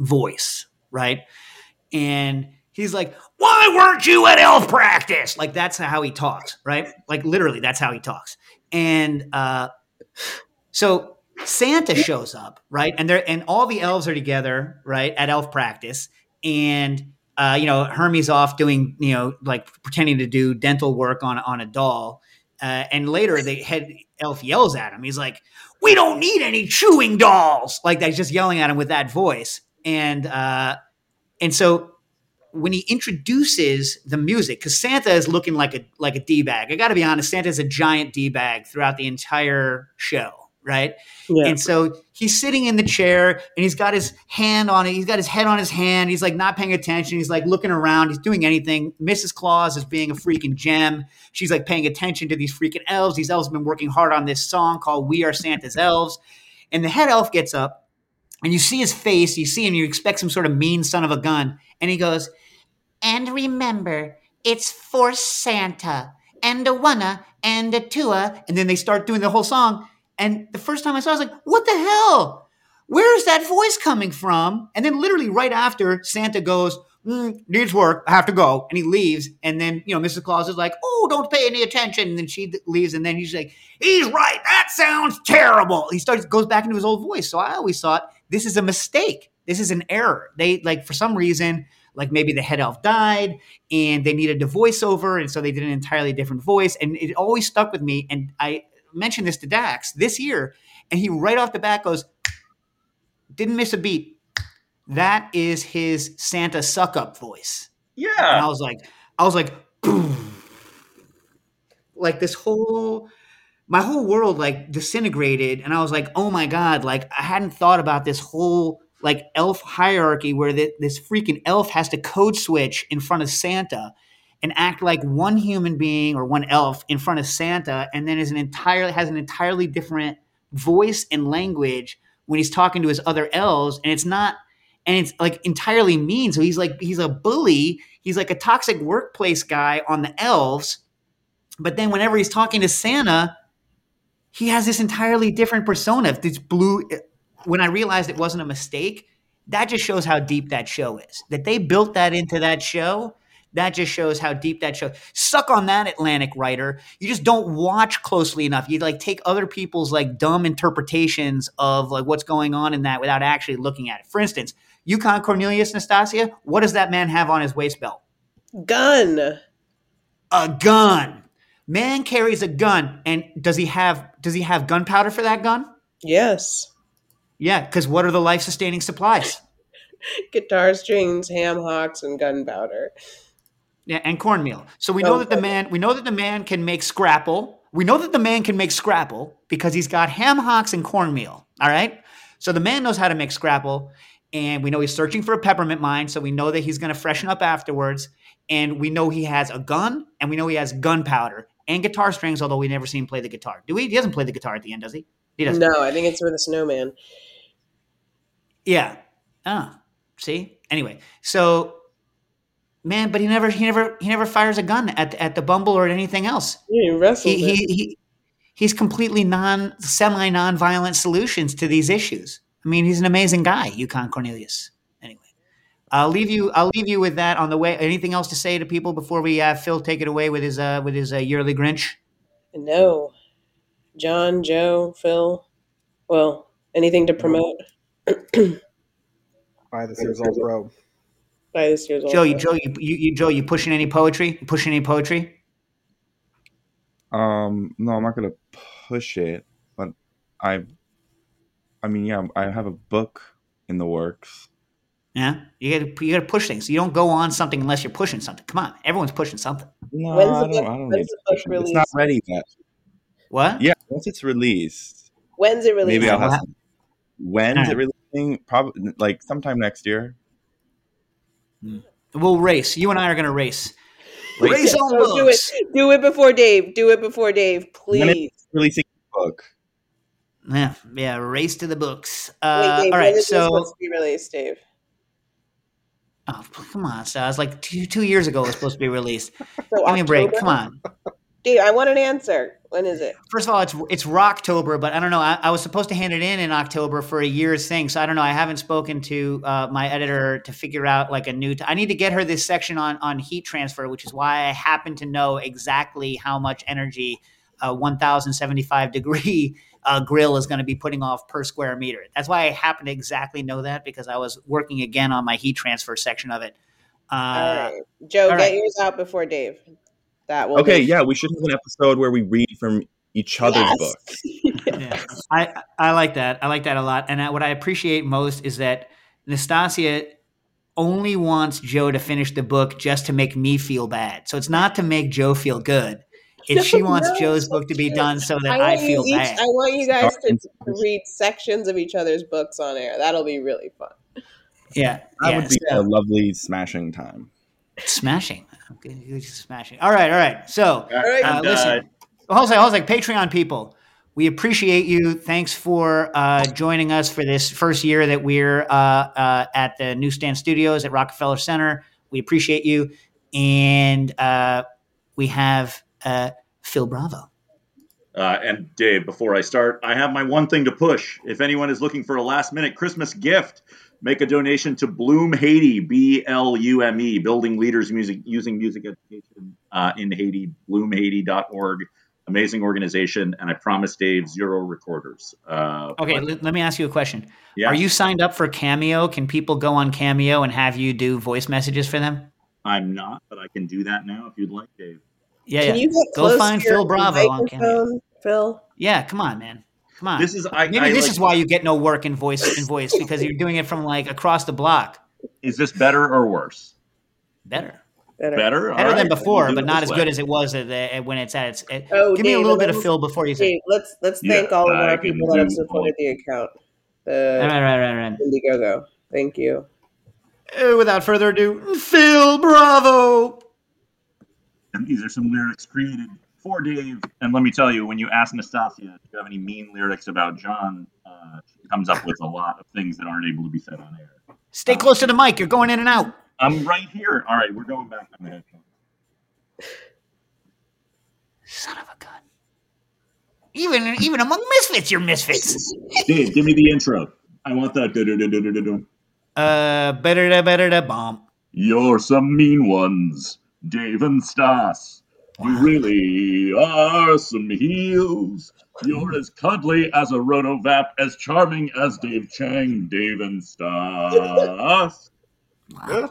voice, right? And he's like, "Why weren't you at elf practice?" Like that's how he talks, right? Like literally, that's how he talks. And uh, so Santa shows up, right? And they're and all the elves are together, right, at elf practice, and uh, you know Hermie's off doing, you know, like pretending to do dental work on on a doll. Uh, and later, the head elf yells at him. He's like, "We don't need any chewing dolls!" Like that, he's just yelling at him with that voice. And uh, and so when he introduces the music, because Santa is looking like a like a d bag. I got to be honest, Santa's a giant d bag throughout the entire show. right? Yeah. And so he's sitting in the chair and he's got his hand on it. He's got his head on his hand. He's like not paying attention. He's like looking around. He's doing anything. Mrs. Claus is being a freaking gem. She's like paying attention to these freaking elves. These elves have been working hard on this song called We Are Santa's Elves. And the head elf gets up and you see his face. You see him. You expect some sort of mean son of a gun. And he goes, And remember, it's for Santa and a wanna and a tua. And then they start doing the whole song. And the first time I saw it, I was like, what the hell? Where is that voice coming from? And then literally right after, Santa goes, mm, needs work, I have to go. And he leaves. And then, you know, Mrs. Claus is like, oh, don't pay any attention. And then she leaves. And then he's like, he's right. That sounds terrible. He starts, goes back into his old voice. So I always thought this is a mistake. This is an error. They, like, for some reason, like maybe the head elf died and they needed a voiceover. And so they did an entirely different voice. And it always stuck with me. And I, mentioned this to Dax this year, and he right off the bat goes, didn't miss a beat. That is his Santa suck up voice. Yeah. And I was like, I was like, boom. Like this whole my whole world like disintegrated and I was like, oh my God, like I hadn't thought about this whole like elf hierarchy where th- this freaking elf has to code switch in front of Santa and act like one human being or one elf in front of Santa and then is an entirely has an entirely different voice and language when he's talking to his other elves and it's not and it's like entirely mean. So he's like he's a bully. He's like a toxic workplace guy on the elves but then whenever he's talking to Santa he has this entirely different persona this blue when I realized it wasn't a mistake that just shows how deep that show is that they built that into that show that just shows how deep that show. Suck on that, Atlantic writer. You just don't watch closely enough. You like take other people's like dumb interpretations of like what's going on in that without actually looking at it. For instance, Yukon Cornelius Nastasia. What does that man have on his waist belt? Gun. A gun. Man carries a gun, and does he have does he have gunpowder for that gun? Yes. Yeah, because what are the life sustaining supplies? Guitar strings, ham hocks, and gunpowder. Yeah, and cornmeal. So we know Oh, that the man we know that the man can make scrapple. We know that the man can make scrapple because he's got ham hocks and cornmeal. All right. So the man knows how to make scrapple, and we know he's searching for a peppermint mine. So we know that he's going to freshen up afterwards, and we know he has a gun, and we know he has gunpowder and guitar strings. Although we never see him play the guitar. Do we? He doesn't play the guitar at the end, does he? He doesn't. No, I think it's for the snowman. Yeah. Ah, see. Anyway, so man, but he never, he never, he never fires a gun at at the Bumble or at anything else. He wrestled He he, he he's completely non semi non-violent solutions to these issues. I mean, he's an amazing guy, Yukon Cornelius. Anyway, I'll leave you. I'll leave you with that on the way. Anything else to say to people before we uh, Phil take it away with his uh, with his uh, yearly Grinch? No. John, Joe, Phil. Well, anything to promote? Buy this year's All Pro. Buy this year's Joe, you. Joe, you, you, you Joe, you pushing any poetry? You pushing any poetry? Um, no, I'm not gonna push it, but I, I mean, yeah, I have a book in the works. Yeah, you got to you got to push things. You don't go on something unless you're pushing something. Come on, everyone's pushing something. No, I don't. book- I don't when's need to push it. It's not ready yet. What? Yeah, once it's released, When's it released? maybe I'll have. Wow. Some, when's Alright. it releasing? Probably like sometime next year. We'll race. You and I are going to race. Race Race on Oh, do it. books. Do it before Dave. Do it before Dave, When it- please. Releasing the book. Yeah, yeah. Race to the books. Wait, Uh, Dave, all when is So, supposed to be released, Dave? Oh, come on. So I was like two two years ago. It was supposed to be released. So Give me a break. Come on. Dude, I want an answer. When is it? First of all, it's it's Rocktober, but I don't know. I, I was supposed to hand it in in October for a year's thing, so I don't know. I haven't spoken to uh, my editor to figure out like a new. T- I need to get her this section on on heat transfer, which is why I happen to know exactly how much energy a 1,075 degree uh, grill is going to be putting off per square meter. That's why I happen to exactly know that because I was working again on my heat transfer section of it. Uh, all right. Joe, all get right. yours out before Dave. That will Okay, be- yeah, we should have an episode where we read from each other's Yes. books. yeah. I I like that. I like that a lot. And I, what I appreciate most is that Nastasia only wants Joe to finish the book just to make me feel bad. So it's not to make Joe feel good. If she wants no, Joe's book to be done so that I I, feel each, bad. I want you guys to read sections of each other's books on air. That'll be really fun. yeah, That yeah. would be so- a lovely smashing time. smashing. Okay, you're just smashing. All right, all right. So, right. uh, And, listen, Jose, Jose, Patreon people, we appreciate you. Thanks for uh, joining us for this first year that we're uh, uh, at the Newsstand Studios at Rockefeller Center. We appreciate you, and uh, we have uh, Phil Bravo. Uh, and Dave, before I start, I have my one thing to push. If anyone is looking for a last minute Christmas gift, make a donation to BLUME Haiti, B L U M E, Building Leaders Music Using Music Education uh, in Haiti, blumehaiti.org. Amazing organization, and I promise Dave zero recorders. Uh, Okay, but- l- let me ask you a question. yeah, Are you signed up for Cameo? Can people go on Cameo and have you do voice messages for them? I'm not, but I can do that now if you'd like, Dave. Yeah, Can yeah. you get Go find Phil Bravo on Cameo. Phil? Yeah, come on, man. Come on. This is I. Maybe I, this like- is why you get no work in voice in voice because you're doing it from like across the block. Is this better or worse? Better, Better. Better. All better than before, but not as way. good as it was at the, when it's at its. It, Oh, give me a little bit of Phil before you say. Dave, let's let's Yeah, thank all of our people that have supported the account. All The right, right, right, right. Indiegogo. Thank you. Uh, without further ado, Phil Bravo. And these are some lyrics created for Dave. And let me tell you, when you ask Nastasia if you have any mean lyrics about John, uh, she comes up with a lot of things that aren't able to be said on air. Stay close to the mic. You're going in and out. I'm right here. All right, we're going back on the headphones. Son of a gun. Even even among misfits, you're misfits. Dave, give me the intro. I want that. Uh, better da better da bomb. You're some mean ones, Dave and Stas. You really are some heels. You're as cuddly as a rotovap, as charming as Dave Chang, Dave and Stas. Wow.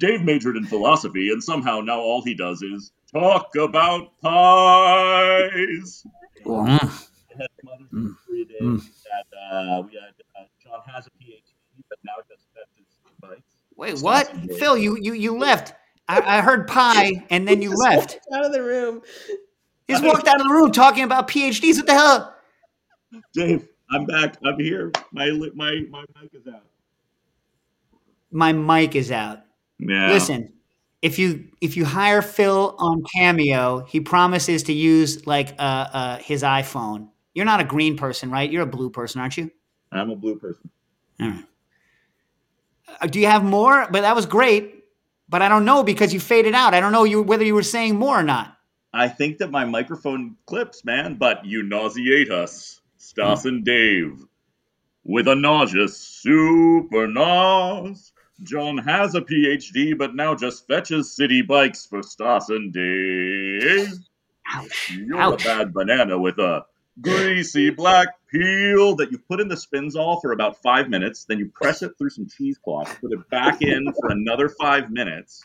Dave majored in philosophy, and somehow now all he does is talk about pies. Mm. had Mother's Mm. Day day. Mm. We uh, we had uh, John has a PhD, but now just that's his advice. Wait, what? Phil, you you you left. I, I heard pie, and then you Just left. walked out of the room. You just walked out of the room talking about PhDs. What the hell? Dave, I'm back. I'm here. My my my mic is out. My mic is out. Yeah. Listen, if you if you hire Phil on Cameo, he promises to use like uh, uh, his iPhone. You're not a green person, right? You're a blue person, aren't you? I'm a blue person. All right. Uh, do you have more? But that was great. But I don't know because you faded out. I don't know you whether you were saying more or not. I think that my microphone clips, man, but you nauseate us, Stas and Dave. With a nauseous super nos. John has a PhD, but now just fetches Citi Bikes for Stas and Dave. Ouch. You're Ouch. a bad banana with a greasy black peel that you put in the spinzall for about five minutes. Then you press it through some cheesecloth, put it back in for another five minutes.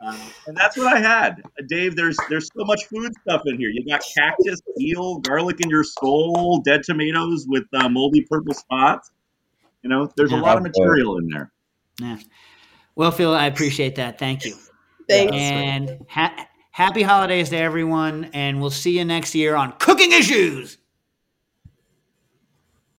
Uh, and that's what I had, Dave. There's there's so much food stuff in here. You got cactus, eel, garlic in your skull, dead tomatoes with uh, moldy purple spots. You know, there's a lot of material in there. Yeah. Well, Phil, I appreciate that. Thank you. Thanks. And ha- happy holidays to everyone. And we'll see you next year on Cooking Issues.